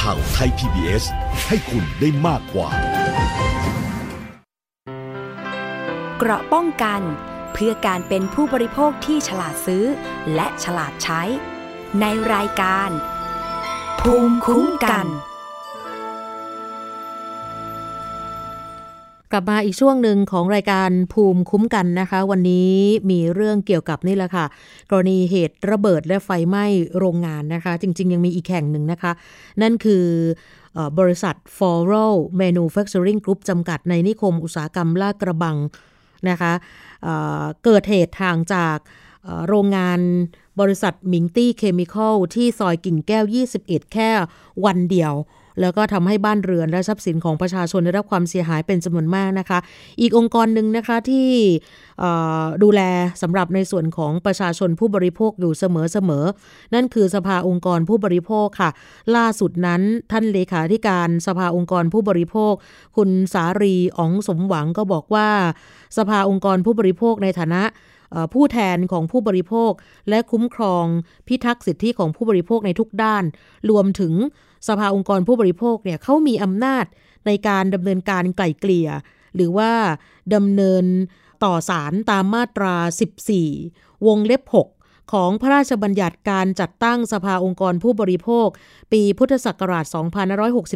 ข่าวไทย PBS ให้คุณได้มากกว่า เกราะป้องกัน เพื่อการเป็นผู้บริโภคที่ฉลาดซื้อ และฉลาดใช้ ในรายการ ภูมิคุ้มกัน กลับมาอีกช่วงหนึ่งของรายการภูมิคุ้มกันนะคะ วันนี้มีเรื่องเกี่ยวกับนี่แหละค่ะ กรณีเหตุระเบิดและไฟไหม้โรงงานนะคะ จริง ๆ ยังมีอีกแห่งหนึ่งนะคะ นั่นคืออบริษัท f o r a l Manufacturing Group จำกัดในนิคมอุตสาหกรรมลาดกระบังนะคะเเกิดเหตุทางจากโรงงานบริษัทมิงตี้เคมีคอลที่ซอยกิ่งแก้ว 21 แค่วันเดียว แล้วก็ทำให้บ้านเรือนและทรัพย์สินของประชาชนได้รับความเสียหายเป็นจำนวนมากนะคะ อีกองค์กรหนึ่งนะคะที่ดูแลสำหรับในส่วนของประชาชนผู้บริโภคอยู่เสมอๆ นั่นคือสภาองค์กรผู้บริโภคค่ะ ล่าสุดนั้นท่านเลขาธิการสภาองค์กรผู้บริโภค คุณสารีอ๋องสมหวังก็บอกว่า สภาองค์กรผู้บริโภคในฐานะผู้แทนของผู้บริโภค และคุ้มครองพิทักษ์สิทธิของผู้บริโภคในทุกด้าน รวมถึง สภาองค์กรผู้บริโภคเนี่ยเขามีอำนาจในการดำเนินการไกล่เกลี่ย หรือว่าดำเนินต่อศาลตามมาตรา 14 วงเล็บ 6 ของพระราชบัญญัติการจัดตั้งสภาองค์กรผู้บริโภค ปีพุทธศักราช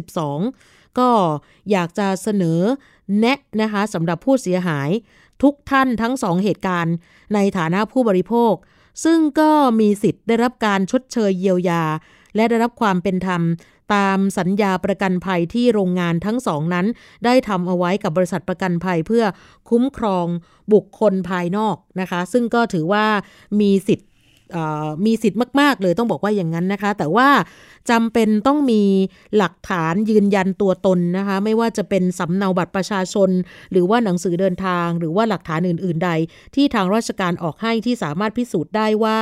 2562 ก็อยากจะเสนอแนะนะคะสำหรับผู้เสียหายทุกท่านทั้งสองเหตุการณ์ในฐานะผู้บริโภค ซึ่งก็มีสิทธิ์ได้รับการชดเชยเยียวยา และได้รับความเป็นธรรม ตามสัญญาประกันภัยที่โรงงานทั้งสองนั้น ได้ทำเอาไว้กับบริษัทประกันภัยเพื่อคุ้มครองบุคคลภายนอกนะคะ ซึ่งก็ถือว่ามีสิทธิ์มีสิทธิ์มาก ๆ เลยต้องบอกว่าอย่างนั้นนะคะ แต่ว่าจำเป็นต้องมีหลักฐานยืนยันตัวตนนะคะ ไม่ว่าจะเป็นสำเนาบัตรประชาชน หรือว่าหนังสือเดินทาง หรือว่าหลักฐานอื่น ๆ ใด ที่ทางราชการออกให้ที่สามารถพิสูจน์ได้ว่า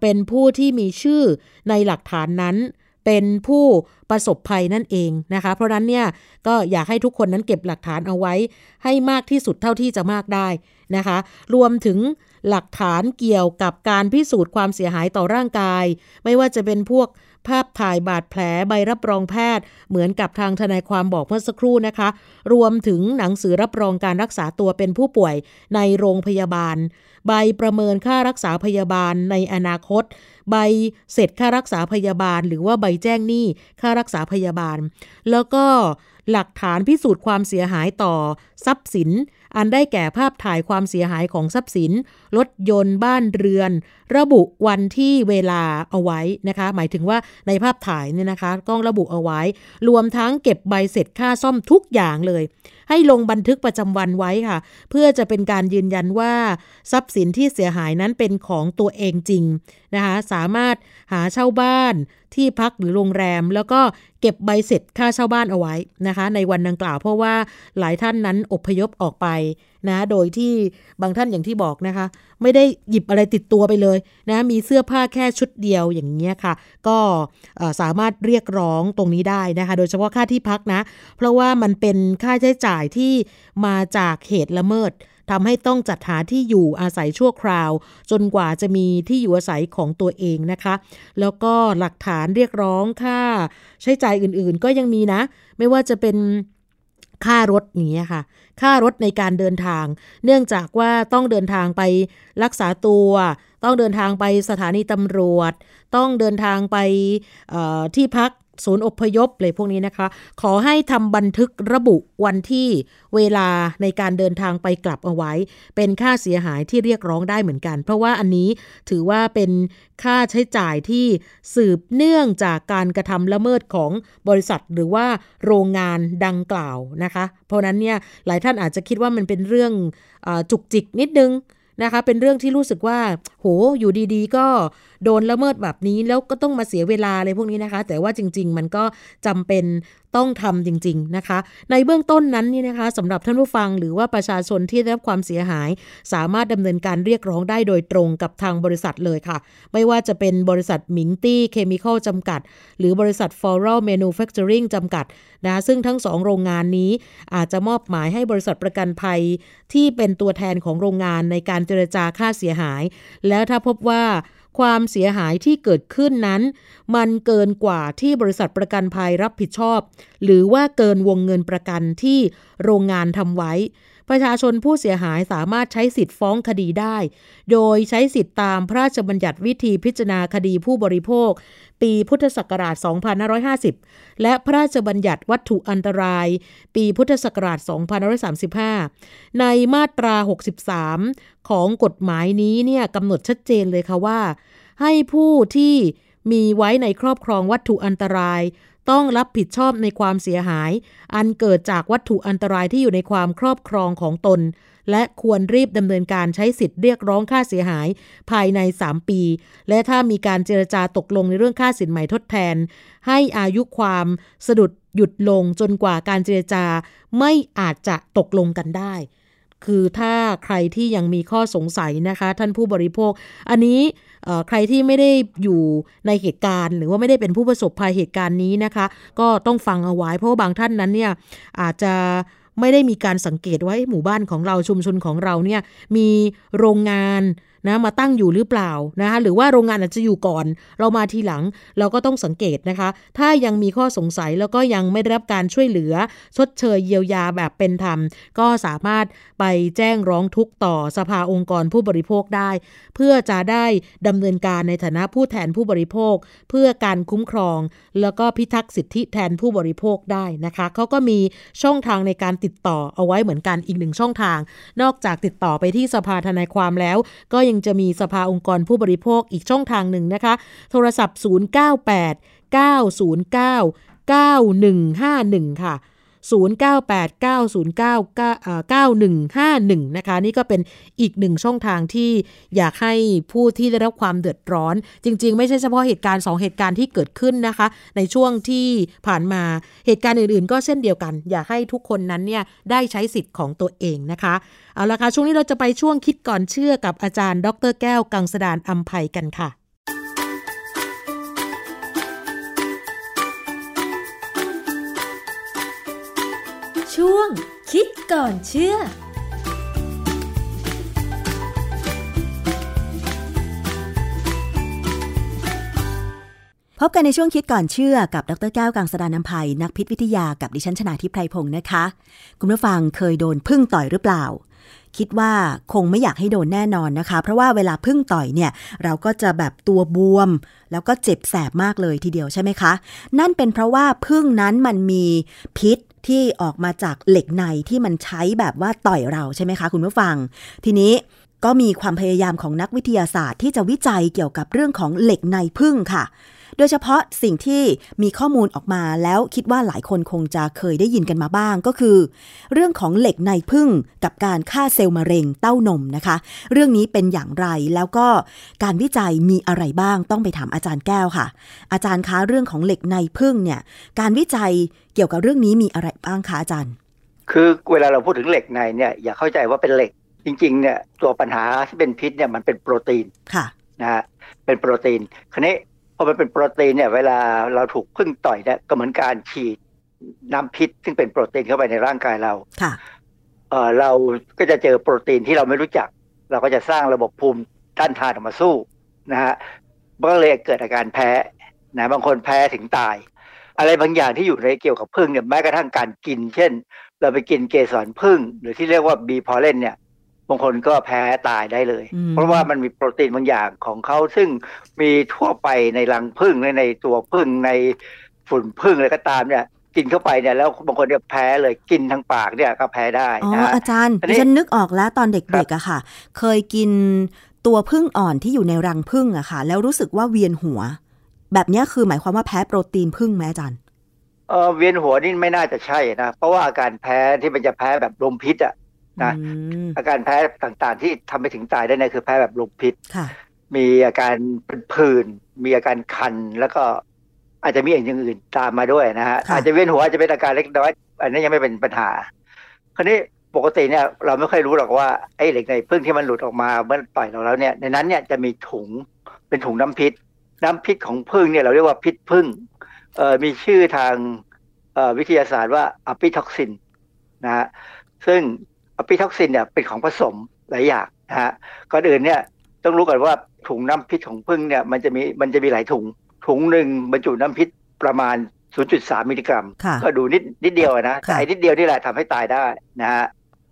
เป็นผู้ที่มีชื่อในหลักฐานนั้น เป็นผู้ประสบภัยนั่นเองนะคะ เพราะนั้นเนี่ยก็อยากให้ทุกคนนั้นเก็บหลักฐานเอาไว้ ให้มากที่สุดเท่าที่จะมากได้นะคะ รวมถึงหลักฐานเกี่ยวกับการพิสูจน์ความเสียหายต่อร่างกาย ไม่ว่าจะเป็นพวก ภาพถ่ายบาดแผลใบรับรองแพทย์ เหมือนกับทางทนายความบอกเมื่อสักครู่นะคะ รวมถึงหนังสือรับรองการรักษาตัวเป็นผู้ป่วยในโรงพยาบาล ใบประเมินค่ารักษาพยาบาลในอนาคต ใบเสร็จค่ารักษาพยาบาล หรือว่าใบแจ้งหนี้ค่ารักษาพยาบาล แล้วก็หลักฐานพิสูจน์ความเสียหายต่อทรัพย์สิน อันได้แก่ภาพถ่ายความเสียหายของทรัพย์สิน รถยนต์บ้านเรือน ระบุวันที่เวลาเอาไว้นะคะ หมายถึงว่าในภาพถ่ายเนี่ยนะคะกล้องระบุเอาไว้ รวมทั้งเก็บใบเสร็จค่าซ่อมทุกอย่างเลยให้ลงบันทึกประจำวันไว้ค่ะ เพื่อจะเป็นการยืนยันว่าทรัพย์สินที่เสียหายนั้นเป็นของตัวเองจริงนะคะสามารถหาเช่าบ้านที่พักหรือโรงแรม แล้วก็เก็บใบเสร็จค่าเช่าบ้านเอาไว้นะคะ ในวันดังกล่าวเพราะว่าหลายท่านนั้นอพยพออกไป นะโดยที่บางท่านอย่างที่บอกนะคะ ไม่ได้หยิบอะไรติดตัวไปเลยนะมีเสื้อผ้าแค่ชุดเดียวอย่างเงี้ยค่ะ ก็สามารถเรียกร้องตรงนี้ได้นะคะ โดยเฉพาะค่าที่พักนะ เพราะว่ามันเป็นค่าใช้จ่ายที่มาจากเหตุละเมิดทำให้ต้องจัดหาที่อยู่อาศัยชั่วคราว จนกว่าจะมีที่อยู่อาศัยของตัวเองนะคะ แล้วก็หลักฐานเรียกร้องค่า ใช้จ่ายอื่นๆ ก็ยังมีนะ ไม่ว่าจะเป็น ค่ารถอย่างเงี้ยค่ะ ค่ารถในการเดินทาง เนื่องจากว่าต้องเดินทางไปรักษาตัว ต้องเดินทางไปสถานีตำรวจ ต้องเดินทางไปที่พัก ศูนย์อพยพเลยพวกนี้นะคะ ขอให้ทำบันทึกระบุวันที่เวลาในการเดินทางไปกลับเอาไว้ เป็นค่าเสียหายที่เรียกร้องได้เหมือนกัน เพราะว่าอันนี้ถือว่าเป็นค่าใช้จ่ายที่สืบเนื่องจากการกระทำละเมิดของบริษัทหรือว่าโรงงานดังกล่าวนะคะ เพราะนั้นเนี่ยหลายท่านอาจจะคิดว่ามันเป็นเรื่องอจุกจิกนิดนึง นะคะ เป็นเรื่องที่รู้สึกว่า โหอยู่ดีๆ ก็โดนละเมิดแบบนี้แล้วก็ต้องมาเสียเวลาอะไรพวกนี้นะคะ แต่ว่าจริง ๆ มันก็จำเป็น ต้องทำจริง ๆ นะคะ ในเบื้องต้นนั้นนี่นะคะสำหรับท่านผู้ฟังหรือว่าประชาชนที่ได้รับความเสียหาย สามารถดำเนินการเรียกร้องได้โดยตรงกับทางบริษัทเลยค่ะ ไม่ว่าจะเป็นบริษัทมิงตี้เคมีคอลจำกัด หรือบริษัท Floral Manufacturing จำกัดนะซึ่งทั้งสองโรงงานนี้อาจจะมอบหมายให้บริษัทประกันภัย ที่เป็นตัวแทนของโรงงานในการเจรจาค่าเสียหาย แล้วถ้าพบว่า ความเสียหายที่เกิดขึ้นนั้น มันเกินกว่าที่บริษัทประกันภัยรับผิดชอบ หรือว่าเกินวงเงินประกันที่โรงงานทำไว้ ประชาชนผู้เสียหายสามารถใช้สิทธิ์ฟ้องคดีได้ โดยใช้สิทธิ์ตามพระราชบัญญัติวิธีพิจารณาคดีผู้บริโภค ปีพุทธศักราช 2550 และพระราชบัญญัติวัตถุอันตราย ปีพุทธศักราช 2535 ในมาตรา 63 ของกฎหมายนี้เนี่ยกำหนดชัดเจนเลยค่ะว่า ให้ผู้ที่มีไว้ในครอบครองวัตถุอันตราย ต้องรับผิดชอบในความเสียหาย อันเกิดจากวัตถุอันตรายที่อยู่ในความครอบครองของตน และควรรีบดำเนินการใช้สิทธิ์เรียกร้องค่าเสียหาย ภายใน 3 ปี และถ้ามีการเจรจาตกลงในเรื่องค่าสินใหม่ทดแทน ให้อายุความสะดุดหยุดลงจนกว่าการเจรจาไม่อาจจะตกลงกันได้ คือถ้าใครที่ยังมีข้อสงสัยนะคะ ท่านผู้บริโภค อันนี้ ใครที่ไม่ได้อยู่ในเหตุการณ์ หรือว่าไม่ได้เป็นผู้ประสบภัยเหตุการณ์นี้นะคะ ก็ต้องฟังเอาไว้ เพราะว่าบางท่านนั้นเนี่ยอาจจะไม่ได้มีการสังเกตไว้หมู่บ้านของเราชุมชนของเราเนี่ยมีโรงงาน นะมาตั้งอยู่หรือเปล่านะคะหรือว่าโรงงานอาจจะอยู่ก่อน เรามาทีหลังเราก็ต้องสังเกตนะคะ ถ้ายังมีข้อสงสัยแล้วก็ยังไม่ได้รับการช่วยเหลือ ชดเชยเยียวยาแบบเป็นธรรม ก็สามารถไปแจ้งร้องทุกข์ต่อสภาองค์กรผู้บริโภคได้ เพื่อจะได้ดำเนินการในฐานะผู้แทนผู้บริโภค เพื่อการคุ้มครอง แล้วก็พิทักษ์สิทธิแทนผู้บริโภคได้นะคะเขาก็มีช่องทางในการติดต่อเอาไว้เหมือนกันอีกหนึ่งช่องทาง นอกจากติดต่อไปที่สภาทนายความแล้ว ก็ยังยังจะมีสภาองค์กรผู้บริโภคอีกช่องทางหนึ่งนะคะ โทรศัพท์ 098 909 9151 ค่ะ 0989099151 นะคะ นี่ก็เป็นอีกหนึ่งช่องทางที่อยากให้ผู้ที่ได้รับความเดือดร้อน จริง ๆ ไม่ใช่เฉพาะเหตุการณ์ 2 เหตุการณ์ที่เกิดขึ้นนะคะ ในช่วงที่ผ่านมาเหตุการณ์อื่น ๆ ก็เช่นเดียวกัน อยากให้ทุกคนนั้นเนี่ยได้ใช้สิทธิ์ของตัวเองนะคะเอาละค่ะช่วงนี้เราจะไปช่วงคิดก่อนเชื่อกับอาจารย์ ดร แก้วกังสดานอัมภัยกันค่ะ ช่วง คิดก่อนเชื่อพบกันในช่วงคิดก่อนเชื่อกับดรแก้วกังสดานนภัยนักพิษวิทยากับดิฉันชนาทิพไพรพงศ์นะคะ คุณผู้ฟังเคยโดนพึ่งต่อยหรือเปล่า คิดว่าคงไม่อยากให้โดนแน่นอนนะคะ เพราะว่าเวลาพึ่งต่อยเนี่ย เราก็จะแบบตัวบวม แล้วก็เจ็บแสบมากเลยทีเดียวใช่ไหมคะ นั่นเป็นเพราะว่าพึ่งนั้นมันมีพิษ ที่ออกมาจากเหล็กในที่มันใช้แบบว่าต่อยเราใช่ไหมคะ คุณผู้ฟัง ทีนี้ก็มีความพยายามของนักวิทยาศาสตร์ที่จะวิจัยเกี่ยวกับเรื่องของเหล็กในพึ่งค่ะ โดยเฉพาะสิ่งที่มีข้อมูลออกมาแล้วคิดว่าหลายคนคงจะเคยได้ยินกันมาบ้างก็คือ เรื่องของเหล็กในพึ่งกับการฆ่าเซลล์มะเร็งเต้านมนะคะ เรื่องนี้เป็นอย่างไรแล้วก็การวิจัยมีอะไรบ้างต้องไปถามอาจารย์แก้วค่ะ อาจารย์คะเรื่องของเหล็กในพึ่งเนี่ยการวิจัยเกี่ยวกับเรื่องนี้มีอะไรบ้างคะอาจารย์ คือเวลาเราพูดถึงเหล็กในเนี่ยอย่าเข้าใจว่าเป็นเหล็กจริงๆเนี่ยตัวปัญหาที่เป็นพิษเนี่ยมันเป็นโปรตีนค่ะนะฮะเป็นโปรตีน คราวนี้ พอมันเป็นโปรตีนเนี่ย เวลาเราถูกพึ่งต่อยเนี่ยก็เหมือนการฉีดน้ำพิษ ซึ่งเป็นโปรตีนเข้าไปในร่างกายเราค่ะเออเราก็จะเจอโปรตีนที่เราไม่รู้จัก เราก็จะสร้างระบบภูมิต้านทานออกมาสู้นะฮะมันก็เลยเกิดอาการแพ้นะบางคนแพ้ถึงตาย อะไรบางอย่างที่อยู่ในเกี่ยวกับพึ่งเนี่ยแม้กระทั่งการกิน เช่น เราไปกินเกสรพึ่ง หรือที่เรียกว่าบีพอเลนเนี่ย บางคนก็แพ้ตายได้เลยอืมเพราะว่ามันมีโปรตีนบางอย่างของเขาซึ่งมีทั่วไปในรังพึ่งในในตัวพึ่งในฝุ่นพึ่งอะไรก็ตามเนี่ยกินเข้าไปเนี่ยแล้วบางคนเนี่ยแพ้เลยกินทางปากเนี่ยก็แพ้ได้อ๋อนะฮะอาจารย์อันดินี้ฉันนึกออกแล้วตอนเด็กๆอะค่ะ เคยกินตัวพึ่งอ่อนที่อยู่ในรังพึ่งอะค่ะ แล้วรู้สึกว่าเวียนหัว แบบเนี้ยคือหมายความว่าแพ้โปรตีนพึ่งไหมอาจารย์เออเวียนหัวนี่ไม่น่าจะใช่นะ เพราะว่าอาการแพ้ที่มันจะแพ้แบบลมพิษอะ นะอืมอาการแพ้ต่างๆ ที่ทำไปถึงตายได้เนี่ยคือแพ้แบบลมพิษค่ะมีอาการเป็นผื่นมีอาการคันแล้วก็อาจจะมีอย่างอื่นตามมาด้วยนะฮะค่ะอาจจะเวียนหัวอาจจะเป็นอาการเล็กน้อย อันนี้ยังไม่เป็นปัญหา คราวนี้ปกติเนี่ยเราไม่ค่อยรู้หรอกว่าไอ้เหล็กในพึ่งที่มันหลุดออกมาเมื่อต่อยเราแล้วเนี่ยในนั้นเนี่ยจะมีถุงเป็นถุงน้ำพิษ น้ำพิษของผึ้งเนี่ยเราเรียกว่าพิษผึ้งเอ่อมีชื่อทางเอ่อวิทยาศาสตร์ว่า apitoxin นะฮะซึ่ง apitoxin เนี่ยเป็นของผสมหลายอย่างนะฮะก่อนอื่นเนี่ยต้องรู้ก่อนว่าถุงน้ำพิษของผึ้งเนี่ยมันจะมีมันจะมีหลายถุง ถุงหนึ่งบรรจุน้ำพิษประมาณ 0.3 มิลลิกรัมค่ะก็ดูนิดนิดเดียวอะนะแต่ค่ะไอ้นิดเดียวนี่แหละทำให้ตายได้นะฮะ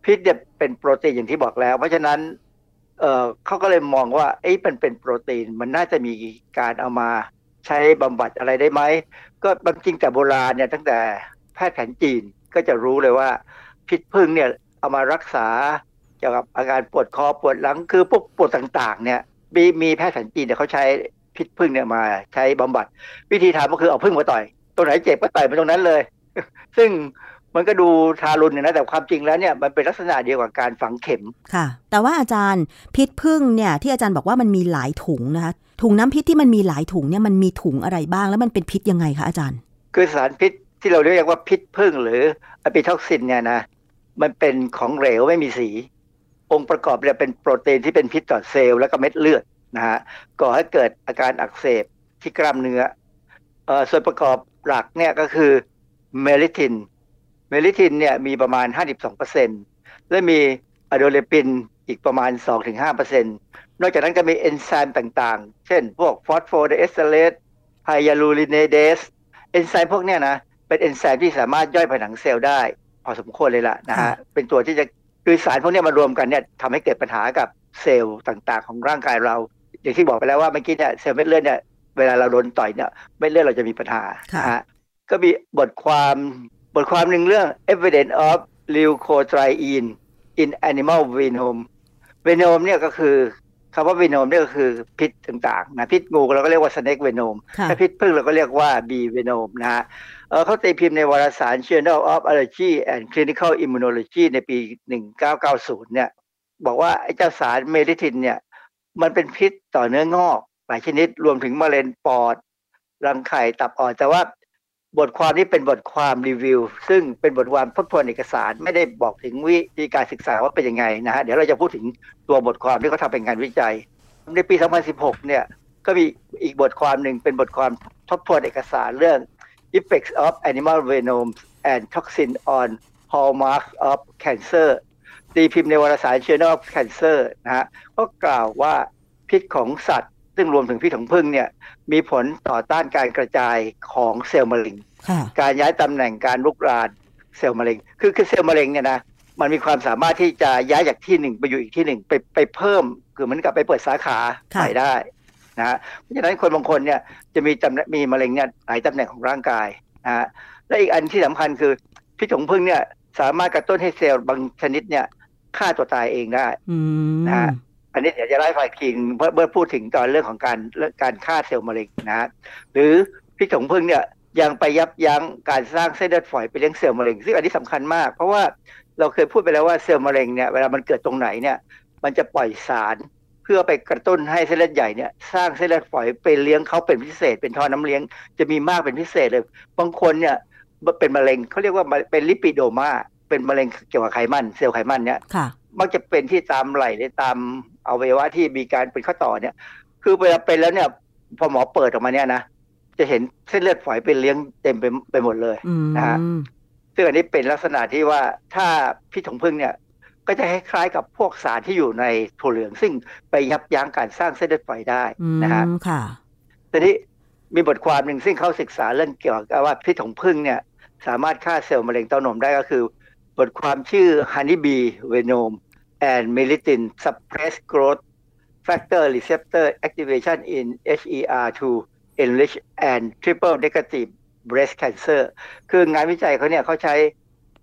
พิษเนี่ยเป็นโปรตีนอย่างที่บอกแล้ว เพราะฉะนั้นเออเขาก็เลยมองว่าเอ้มันเป็นโปรตีนมันน่าจะมีการเอามาใช้บำบัดอะไรได้ไหมก็จริงแต่โบราณเนี่ยตั้งแต่แพทย์แผนจีนก็จะรู้เลยว่าพิษพึ่งเนี่ย เอามารักษาเกี่ยวกับอาการปวดคอปวดหลังคือพวกปวดต่างๆ เนี่ย มีมีแพทย์แผนจีนเนี่ยเขาใช้พิษพึ่งเนี่ยมาใช้บำบัด วิธีทำก็คือเอาพึ่งมาต่อยตรงไหนเจ็บก็ต่อยไปตรงนั้นเลย ซึ่งมันก็ดูทารุณเนี่ยนะแต่ความจริงแล้วเนี่ยมันเป็นลักษณะเดียวกับการฝังเข็มค่ะ แต่ว่าอาจารย์พิษผึ้งเนี่ยที่อาจารย์บอกว่ามันมีหลายถุงนะคะถุงน้ำพิษที่มันมีหลายถุงเนี่ยมันมีถุงอะไรบ้างแล้วมันเป็นพิษยังไงคะอาจารย์ คือสารพิษที่เราเรียกว่าพิษผึ้งหรือ apitoxin เนี่ยนะ มันเป็นของเหลวไม่มีสี องค์ประกอบเนี่ยเป็นโปรตีนที่เป็นพิษต่อเซลล์แล้วก็เม็ดเลือดนะฮะก่อให้เกิดอาการอักเสบที่กล้ามเนื้อเอ่อส่วนประกอบหลักเนี่ยก็คือ melittin melittin เนี่ยมีประมาณ 52%และมี adolapin อีกประมาณ 2-5%นอกจากนั้นก็มีเอนไซม์ต่างๆ เช่น พวก phosphodiesterase hyaluronidase เอนไซม์พวกเนี้ยนะ เป็นเอนไซม์ที่สามารถย่อยผนังเซลล์ได้ พอสมควรเลยล่ะนะฮะเป็นตัวที่จะคือสารพวกเนี้ยมารวมกันเนี่ยทำให้เกิดปัญหากับเซลล์ต่างๆ ของร่างกายเรา อย่างที่บอกไปแล้วว่าเมื่อกี้เนี่ยเซลล์เม็ดเลือดเนี่ยเวลาเราโดนต่อยเนี่ยเม็ดเลือดเราจะมีปัญหานะฮะก็มีบทความบทความหนึ่งเรื่อง evidence of leukotriene in animal venom venom เนี่ยก็คือ คำว่า venom นี่ก็คือพิษต่างๆนะพิษงูเราก็เรียกว่า snake venom ค่ะถ้าพิษผึ้งเราก็เรียกว่า bee venom นะฮะเอ่อเขาตีพิมพ์ในวารสาร Journal of Allergy and Clinical Immunology ในปี 1990 เนี่ย บอกว่าไอ้เจ้าสารเมลิทินเนี่ย มันเป็นพิษต่อเนื้องอกหลายชนิดรวมถึงมะเร็งปอด รังไข่ตับอ่อนแต่ว่า บทความนี้เป็นบทความรีวิว ซึ่งเป็นบทความทบทวนเอกสาร ไม่ได้บอกถึงวิธีการศึกษาว่าเป็นยังไงนะฮะเดี๋ยวเราจะพูดถึงตัวบทความที่เขาทำเป็นงานวิจัย ในปี 2016 เนี่ยก็มีอีกบทความหนึ่งเป็นบทความทบทวนเอกสารเรื่อง effects of animal venom and toxin on hallmark of cancer ตีพิมพ์ในวารสาร Journal of Cancer นะฮะก็กล่าวว่าพิษของสัตว์ ซึ่งรวมถึงพิษของผึ้งเนี่ยมีผลต่อต้านการกระจายของเซลล์มะเร็งค่ะการย้ายตำแหน่งการลุกรานเซลล์มะเร็ง คือคือเซลล์มะเร็งเนี่ยนะมันมีความสามารถที่จะย้ายจากที่หนึ่งไปอยู่อีกที่หนึ่งไปไปเพิ่มคือเหมือนกับไปเปิดสาขาค่ะใหม่ได้นะฮะเพราะฉะนั้นคนบางคนเนี่ยจะมีตำแหน่งมีมะเร็งเนี่ยหลายตำแหน่งของร่างกายนะฮะและอีกอันที่สำคัญคือพิษของผึ้งเนี่ยสามารถกระตุ้นให้เซลล์บางชนิดเนี่ยฆ่าตัวตายเองได้อืมนะฮะ อันนี้เดี๋ยวจะไล่าให้ฟังอีกทีเมื่อเมื่อพูดถึงตอนเรื่องของการการฆ่าเซลล์มะเร็งนะฮะหรือพิษของผึ้งเนี่ยยังไปยับยั้งการสร้างเส้นเลือดฝอยไปเลี้ยงเซลล์มะเร็ง ซึ่งอันนี้สำคัญมาก เพราะว่าเราเคยพูดไปแล้วว่าเซลล์มะเร็งเนี่ยเวลามันเกิดตรงไหนเนี่ยมันจะปล่อยสารเพื่อไปกระตุ้นให้เส้นเลือดใหญ่เนี่ยสร้างเส้นเลือดฝอยไปเลี้ยงเขาเป็นพิเศษ เป็นท่อน้ำเลี้ยงจะมีมากเป็นพิเศษเลยบางคนเนี่ยเป็นมะเร็งเขาเรียกว่าเป็นลิปิโดมาเป็นมะเร็งเกี่ยวกับไขมันเซลล์ไขมันเนี่ย มักจะเป็นที่ตามไหล่หรือตามอวัยวะที่มีการเป็นข้อต่อเนี่ย คือเวลาเป็นแล้วเนี่ย พอหมอเปิดออกมาเนี่ยนะจะเห็นเส้นเลือดฝอยเป็นเลี้ยงเต็มไปไปหมดเลยอืมนะฮะซึ่งอันนี้เป็นลักษณะที่ว่าถ้าพิษของผึ้งเนี่ย ก็จะคล้ายๆกับพวกสารที่อยู่ในถั่วเหลือง ซึ่งไปยับยั้งการสร้างเส้นเลือดฝอยได้อืมนะฮะค่ะทีนี้มีบทความหนึ่งซึ่งเขาศึกษาเรื่องเกี่ยวกับว่าพิษของผึ้งเนี่ย สามารถฆ่าเซลล์มะเร็งเต้านมได้ก็คือ บทความชื่อ Honeybee Venom and m e l i t i n Suppress Growth Factor Receptor Activation in HER2 Enrich and Triple Negative Breast Cancer คืองานวิจัยเขาเนี่ยเขาใช้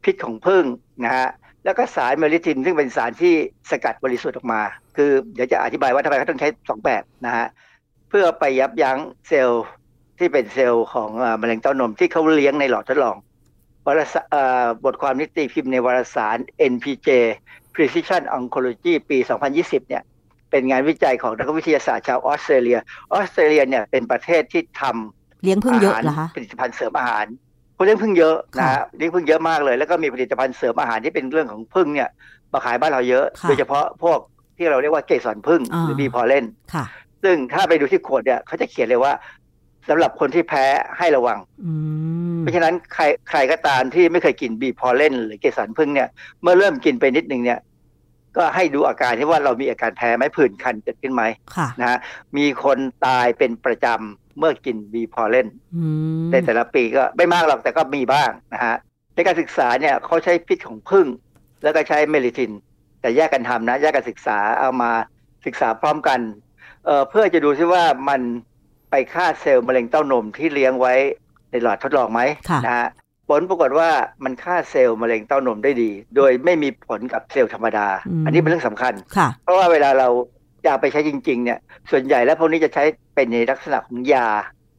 พิษของผึ้งนะฮะแล้วก็สารเมลิทินซึ่งเป็นสารที่สกัดบริสุทธิ์ออกมา คือเดี๋ยวจะอธิบายว่าทำไมเขาต้องใช้สองแบบนะฮะเพื่อไปยับยั้งเซลล์ที่เป็นเซลล์ของมะเร็งเต้านมที่เขาเลี้ยงในหลอดทดลอง วารสารเอ่อบทความนิติพิมพ์ในวารสาร NPJ Precision Oncology ปี 2020 เนี่ย เป็นงานวิจัยของนักวิทยาศาสตร์ชาวออสเตรเลีย ออสเตรเลียเนี่ยเป็นประเทศที่ทำเลี้ยงพึ่งเยอะเหรอคะผลิตภัณฑ์เสริมอาหารคนเลี้ยงพึ่งเยอะนะฮะเลี้ยงพึ่งเยอะมากเลย แล้วก็มีผลิตภัณฑ์เสริมอาหารที่เป็นเรื่องของพึ่งเนี่ยมาขายบ้านเราเยอะค่ะโดยเฉพาะพวกที่เราเรียกว่าเกสรพึ่งอ่าหรือบีพอเลนค่ะซึ่งถ้าไปดูที่ขวดเนี่ยเขาจะเขียนเลยว่า สำหรับคนที่แพ้ให้ระวังอืมเพราะฉะนั้นใครใครก็ตามที่ไม่เคยกินบีพอเลนหรือเกสรพึ่งเนี่ย เมื่อเริ่มกินไปนิดนึงเนี่ย ก็ให้ดูอาการที่ว่าเรามีอาการแพ้ไหมผื่นคันเกิดขึ้นไหมค่ะนะฮะมีคนตายเป็นประจำเมื่อกินบีพอเลนอืมในแต่ละปีก็ไม่มากหรอกแต่ก็มีบ้างนะฮะในการศึกษาเนี่ยเขาใช้พิษของผึ้งแล้วก็ใช้เมลิทิน แต่แยกกันทำนะ แยกกันศึกษาเอามาศึกษาพร้อมกันเอ่อเพื่อจะดูซิว่ามัน ไปฆ่าเซลล์มะเร็งเต้านมที่เลี้ยงไว้ในหลอดทดลองไหมค่ะนะฮะผลปรากฏว่ามันฆ่าเซลล์มะเร็งเต้านมได้ดี โดยไม่มีผลกับเซลล์ธรรมดาอืมอันนี้เป็นเรื่องสำคัญค่ะเพราะว่าเวลาเราจะเอาไปใช้จริง ๆ เนี่ยส่วนใหญ่แล้วพวกนี้จะใช้เป็นในลักษณะของยา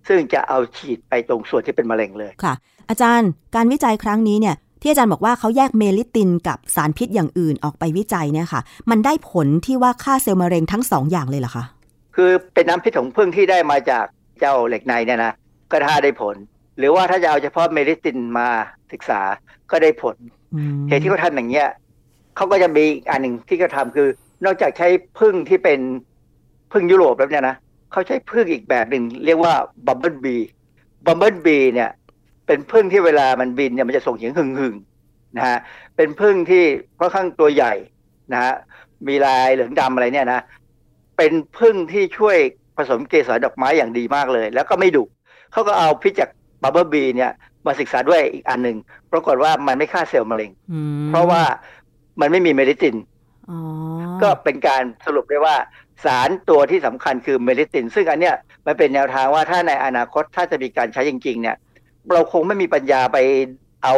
ซึ่งจะเอาฉีดไปตรงส่วนที่เป็นมะเร็งเลยค่ะ อาจารย์การวิจัยครั้งนี้เนี่ยที่อาจารย์บอกว่าเขาแยกเมลิตินกับสารพิษอย่างอื่นออกไปวิจัยเนี่ยค่ะ มันได้ผลที่ว่าฆ่าเซลล์มะเร็งทั้งสองอย่างเลยเหรอคะ คือเป็นน้ำพิษของผึ้งที่ได้มาจากเจ้าเหล็กในเนี่ยนะก็ถ้าได้ผล หรือว่าถ้าจะเอาเฉพาะ melittin มาศึกษาก็ได้ผลอืมเหตุที่เขาทำอย่างเงี้ยเขาก็จะมีอีกอันหนึ่งที่เขาทำคือ นอกจากใช้ผึ้งที่เป็นผึ้งยุโรปแล้วเนี่ยนะเขาใช้ผึ้งอีกแบบหนึ่งเรียกว่า bumblebee bumblebee เนี่ย เป็นผึ้งที่เวลามันบินเนี่ยมันจะส่งเสียงหึ่งหึ่งๆนะฮะเป็นผึ้งที่ค่อนข้างตัวใหญ่นะฮะมีลายเหลืองดำอะไรเนี่ยนะ เป็นผึ้งที่ช่วยผสมเกสรดอกไม้อย่างดีมากเลย แล้วก็ไม่ดุเขาก็เอาพิษจาก bumblebee เนี่ยมาศึกษาด้วยอีกอันหนึ่งปรากฏว่ามันไม่ฆ่าเซลล์มะเร็งอืมเพราะว่ามันไม่มี melittin อ๋อก็เป็นการสรุปได้ว่าสารตัวที่สำคัญคือ melittin ซึ่งอันเนี้ยมันเป็นแนวทางว่าถ้าในอนาคตถ้าจะมีการใช้จริง ๆ เนี่ย เราคงไม่มีปัญญาไป เอา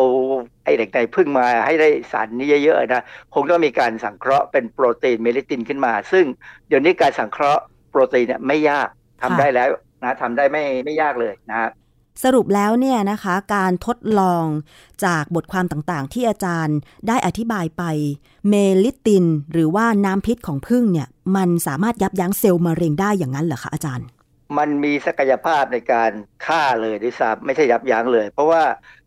ไอ้เหล็กในผึ้งมาให้ได้สารนี้เยอะๆนะคงต้องมีการสังเคราะห์เป็นโปรตีนเมลิตินขึ้นมา ซึ่งเดี๋ยวนี้การสังเคราะห์โปรตีนเนี่ยไม่ยากทำได้แล้วนะทำได้ไม่ไม่ยากเลยนะฮะสรุปแล้วเนี่ยนะคะการทดลองจากบทความต่างๆ ที่อาจารย์ได้อธิบายไป เมลิติน หรือว่าน้ำพิษของพึ่งเนี่ย มันสามารถยับยั้งเซลล์มะเร็งได้อย่างนั้นเหรอคะอาจารย์ มันมีศักยภาพในการฆ่าเลยด้วยซ้ำไม่ใช่ยับยั้งเลย เพราะว่า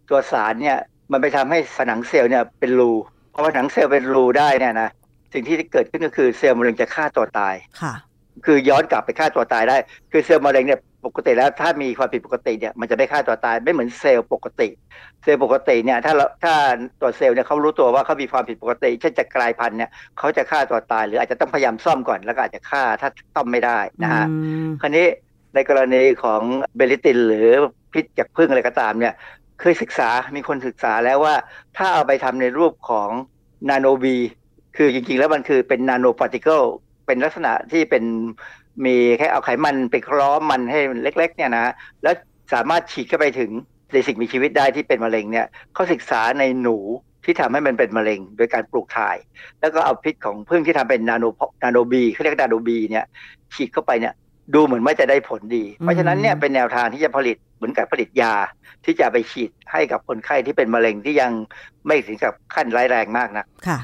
ตัวสารเนี่ยมันไปทำให้ผนังเซลล์เนี่ยเป็นรูพอผนังเซลล์เป็นรูได้เนี่ยนะสิ่งที่เกิดขึ้นก็คือเซลล์มะเร็งจะฆ่าตัวตายค่ะ คือย้อนกลับไปฆ่าตัวตายได้ คือเซลล์มะเร็งเนี่ยปกติแล้วถ้ามีความผิดปกติเนี่ยมันจะไม่ฆ่าตัวตายไม่เหมือนเซลล์ปกติ เซลล์ปกติเนี่ยถ้าเราถ้าตัวเซลล์เนี่ยเขารู้ตัวว่าเขามีความผิดปกติเช่นจะกลายพันธุ์เนี่ยเขาจะฆ่าตัวตาย หรืออาจจะต้องพยายามซ่อมก่อนแล้วก็อาจจะฆ่าถ้าซ่อมไม่ได้นะฮะคราวนี้ในกรณีของ melittin หรือพิษจากผึ้งอะไรก็ตามเนี่ย เคยศึกษา มีคนศึกษาแล้วว่าถ้าเอาไปทำในรูปของ nanobee คือจริงๆ แล้วมันคือเป็น nanoparticle เป็นลักษณะที่เป็นมีแค่เอาไขมันไปล้อมมันให้มันเล็ก ๆ เนี่ยนะ แล้วสามารถฉีดเข้าไปถึงในสิ่งมีชีวิตได้ที่เป็นมะเร็งเนี่ยเขาศึกษาในหนูที่ทำให้มันเป็นมะเร็ง โดยการปลูกถ่าย แล้วก็เอาพิษของผึ้งที่ทำเป็นนาโนนาโนบีเขาเรียกนาโนบีเนี่ยฉีดเข้าไปเนี่ย ดูเหมือนว่าจะได้ผลดี เพราะฉะนั้นเนี่ยเป็นแนวทางที่จะผลิตเหมือนกับผลิตยา ที่จะไปฉีดให้กับคนไข้ที่เป็นมะเร็งที่ยังไม่ถึงกับขั้นร้ายแรงมากนะค่ะ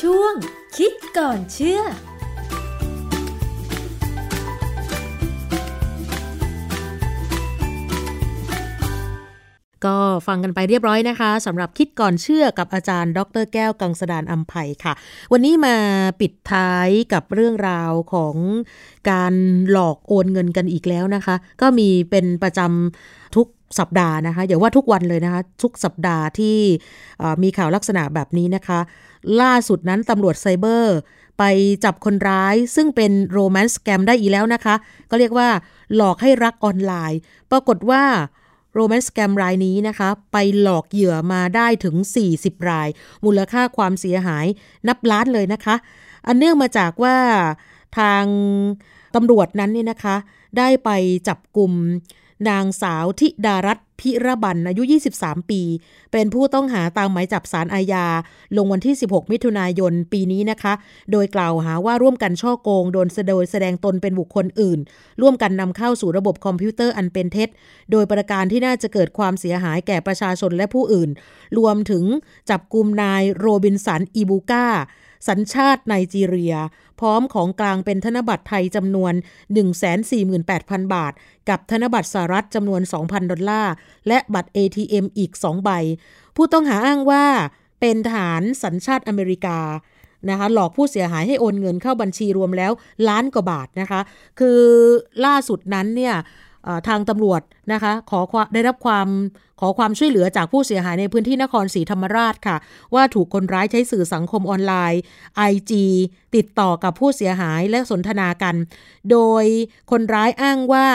ช่วงคิดก่อนเชื่อ ก็ฟังกันไปเรียบร้อยนะคะสำหรับคิดก่อนเชื่อกับอาจารย์ ดรแก้วกังสดานอัมภัยค่ะ วันนี้มาปิดท้ายกับเรื่องราวของการหลอกโอนเงินกันอีกแล้วนะคะ ก็มีเป็นประจำทุกสัปดาห์นะคะอย่าว่าทุกวันเลยนะคะ ทุกสัปดาห์ที่มีข่าวลักษณะแบบนี้นะคะ ล่าสุดนั้นตำรวจไซเบอร์ ไปจับคนร้ายซึ่งเป็นโรแมนต์แกมได้อีกแล้วนะคะ ก็เรียกว่าหลอกให้รักออนไลน์ ปรากฏว่า โรแมนต์สแกมรายนี้นะคะ ไปหลอกเหยื่อมาได้ถึง 40 ราย มูลค่าความเสียหายนับล้านเลยนะคะ อันเนื่องมาจากว่าทางตำรวจนั้นเนี่ยนะคะ ได้ไปจับกลุ่มนางสาวทิดารัต พิระบันอายุ 23 ปี เป็นผู้ต้องหาตามหมายจับสารอาญา ลงวันที่ 16 มิถุนายนปีนี้นะคะ โดยกล่าวหาว่าร่วมกันช่อโกง โดนโดยแสดงตนเป็นบุคคลอื่น ร่วมกันนำเข้าสู่ระบบคอมพิวเตอร์อันเป็นเท็จ โดยประการที่น่าจะเกิดความเสียหายแก่ประชาชนและผู้อื่น รวมถึงจับกลุ่มนายโรบินสันอีบูกา สัญชาติไนจีเรีย พร้อมของกลางเป็นธนบัตรไทยจำนวน 148,000 บาท กับธนบัตรสหรัฐจำนวน 2,000 ดอลลาร์ และบัตร ATM อีก 2 ใบ ผู้ต้องหาอ้างว่าเป็นทหารสัญชาติอเมริกานะคะหลอกผู้เสียหายให้โอนเงินเข้าบัญชีรวมแล้วล้านกว่าบาทนะคะ คือล่าสุดนั้นเนี่ย ทางตำรวจนะคะขอได้รับความขอความช่วยเหลือจากผู้เสียหายในพื้นที่นครศรีธรรมราชค่ะ ว่าถูกคนร้ายใช้สื่อสังคมออนไลน์ IG ติดต่อกับผู้เสียหายและสนทนากัน โดยคนร้ายอ้างว่า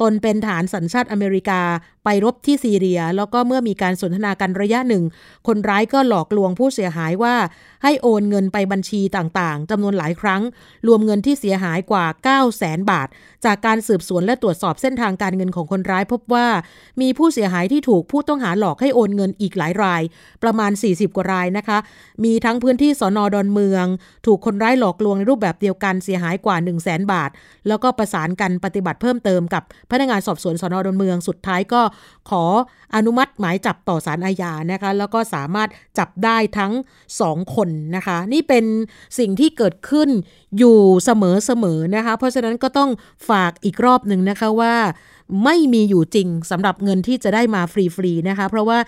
ตนเป็นฐานสัญชาติอเมริกา ไปรบที่ซีเรีย แล้วก็เมื่อมีการสนทนากันระยะหนึ่ง คนร้ายก็หลอกลวงผู้เสียหายว่า ให้โอนเงินไปบัญชีต่างๆจำนวนหลายครั้ง รวมเงินที่เสียหายกว่า 9 0 0แสนบาท จากการสืบสวนและตรวจสอบเส้นทางการเงินของคนร้ายพบว่า มีผู้เสียหายที่ถูกผู้ต้องหาหลอกให้โอนเงินอีกหลายราย ประมาณ 40 กว่ารายนะคะ มีทั้งพื้นที่สอนอดอนเมือง ถูกคนร้ายหลอกลวงในรูปแบบเดียวกันเสียหายกว่า 1 0 0 0 0แสนบาท แล้วก็ประสานกันปฏิบัติเพิ่มเติมกับพนักงานสอบสวนสอนอดอนเมืองสุดท้ายก็ขออนุมัติหมายจับต่อสารอาญานะคะ แล้วก็สามารถจับได้ทั้งสองคนนะคะ นี่เป็นสิ่งที่เกิดขึ้นอยู่เสมอๆนะคะ เพราะฉะนั้นก็ต้องฝากอีกรอบหนึ่งนะคะว่า ไม่มีอยู่จริงสำหรับเงินที่จะได้มาฟรีๆนะคะเพราะว่า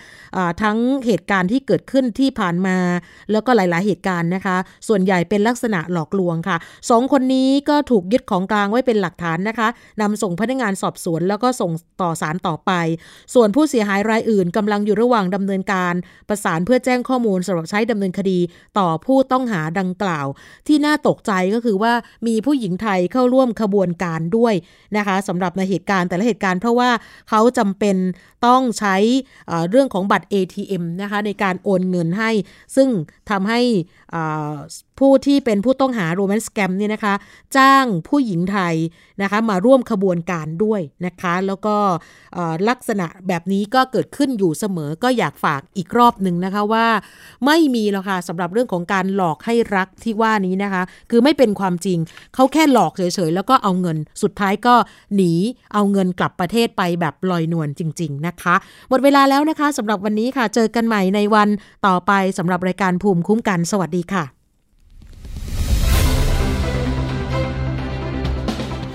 ทั้งเหตุการณ์ที่เกิดขึ้นที่ผ่านมา แล้วก็หลาย ๆ เหตุการณ์นะคะ ส่วนใหญ่เป็นลักษณะหลอกลวงค่ะสองคนนี้ก็ถูกยึดของกลางไว้เป็นหลักฐานนะคะนำส่งพนักงานสอบสวน แล้วก็ส่งต่อศาลต่อไป ส่วนผู้เสียหายรายอื่นกำลังอยู่ระหว่างดำเนินการประสานเพื่อแจ้งข้อมูลสำหรับใช้ดำเนินคดีต่อผู้ต้องหาดังกล่าว ที่น่าตกใจก็คือว่ามีผู้หญิงไทยเข้าร่วมขบวนการด้วยนะคะสำหรับในเหตุการณ์แต่ละเหตุการณ์เพราะว่าเขาจำเป็นต้องใช้เรื่องของบัตร ATM นะคะในการโอนเงินให้ ซึ่งทำให้ผู้ที่เป็นผู้ต้องหาโรแมนต์แกมเนี่ยนะคะ จ้างผู้หญิงไทยนะคะมาร่วมขบวนการด้วยนะคะ แล้วก็ลักษณะแบบนี้ก็เกิดขึ้นอยู่เสมอก็อยากฝากอีกรอบหนึ่งนะคะว่า ไม่มีแล้วค่ะสำหรับเรื่องของการหลอกให้รักที่ว่านี้นะคะ คือไม่เป็นความจริงเขาแค่หลอกเฉยๆ แล้วก็เอาเงินสุดท้ายก็หนีเอาเงินกลับประเทศไปแบบลอยนวลจริง ๆนะคะ หมดเวลาแล้วนะคะสำหรับวันนี้ค่ะเจอกันใหม่ในวันต่อไปสำหรับรายการภูมิคุ้มกันสวัสดีค่ะ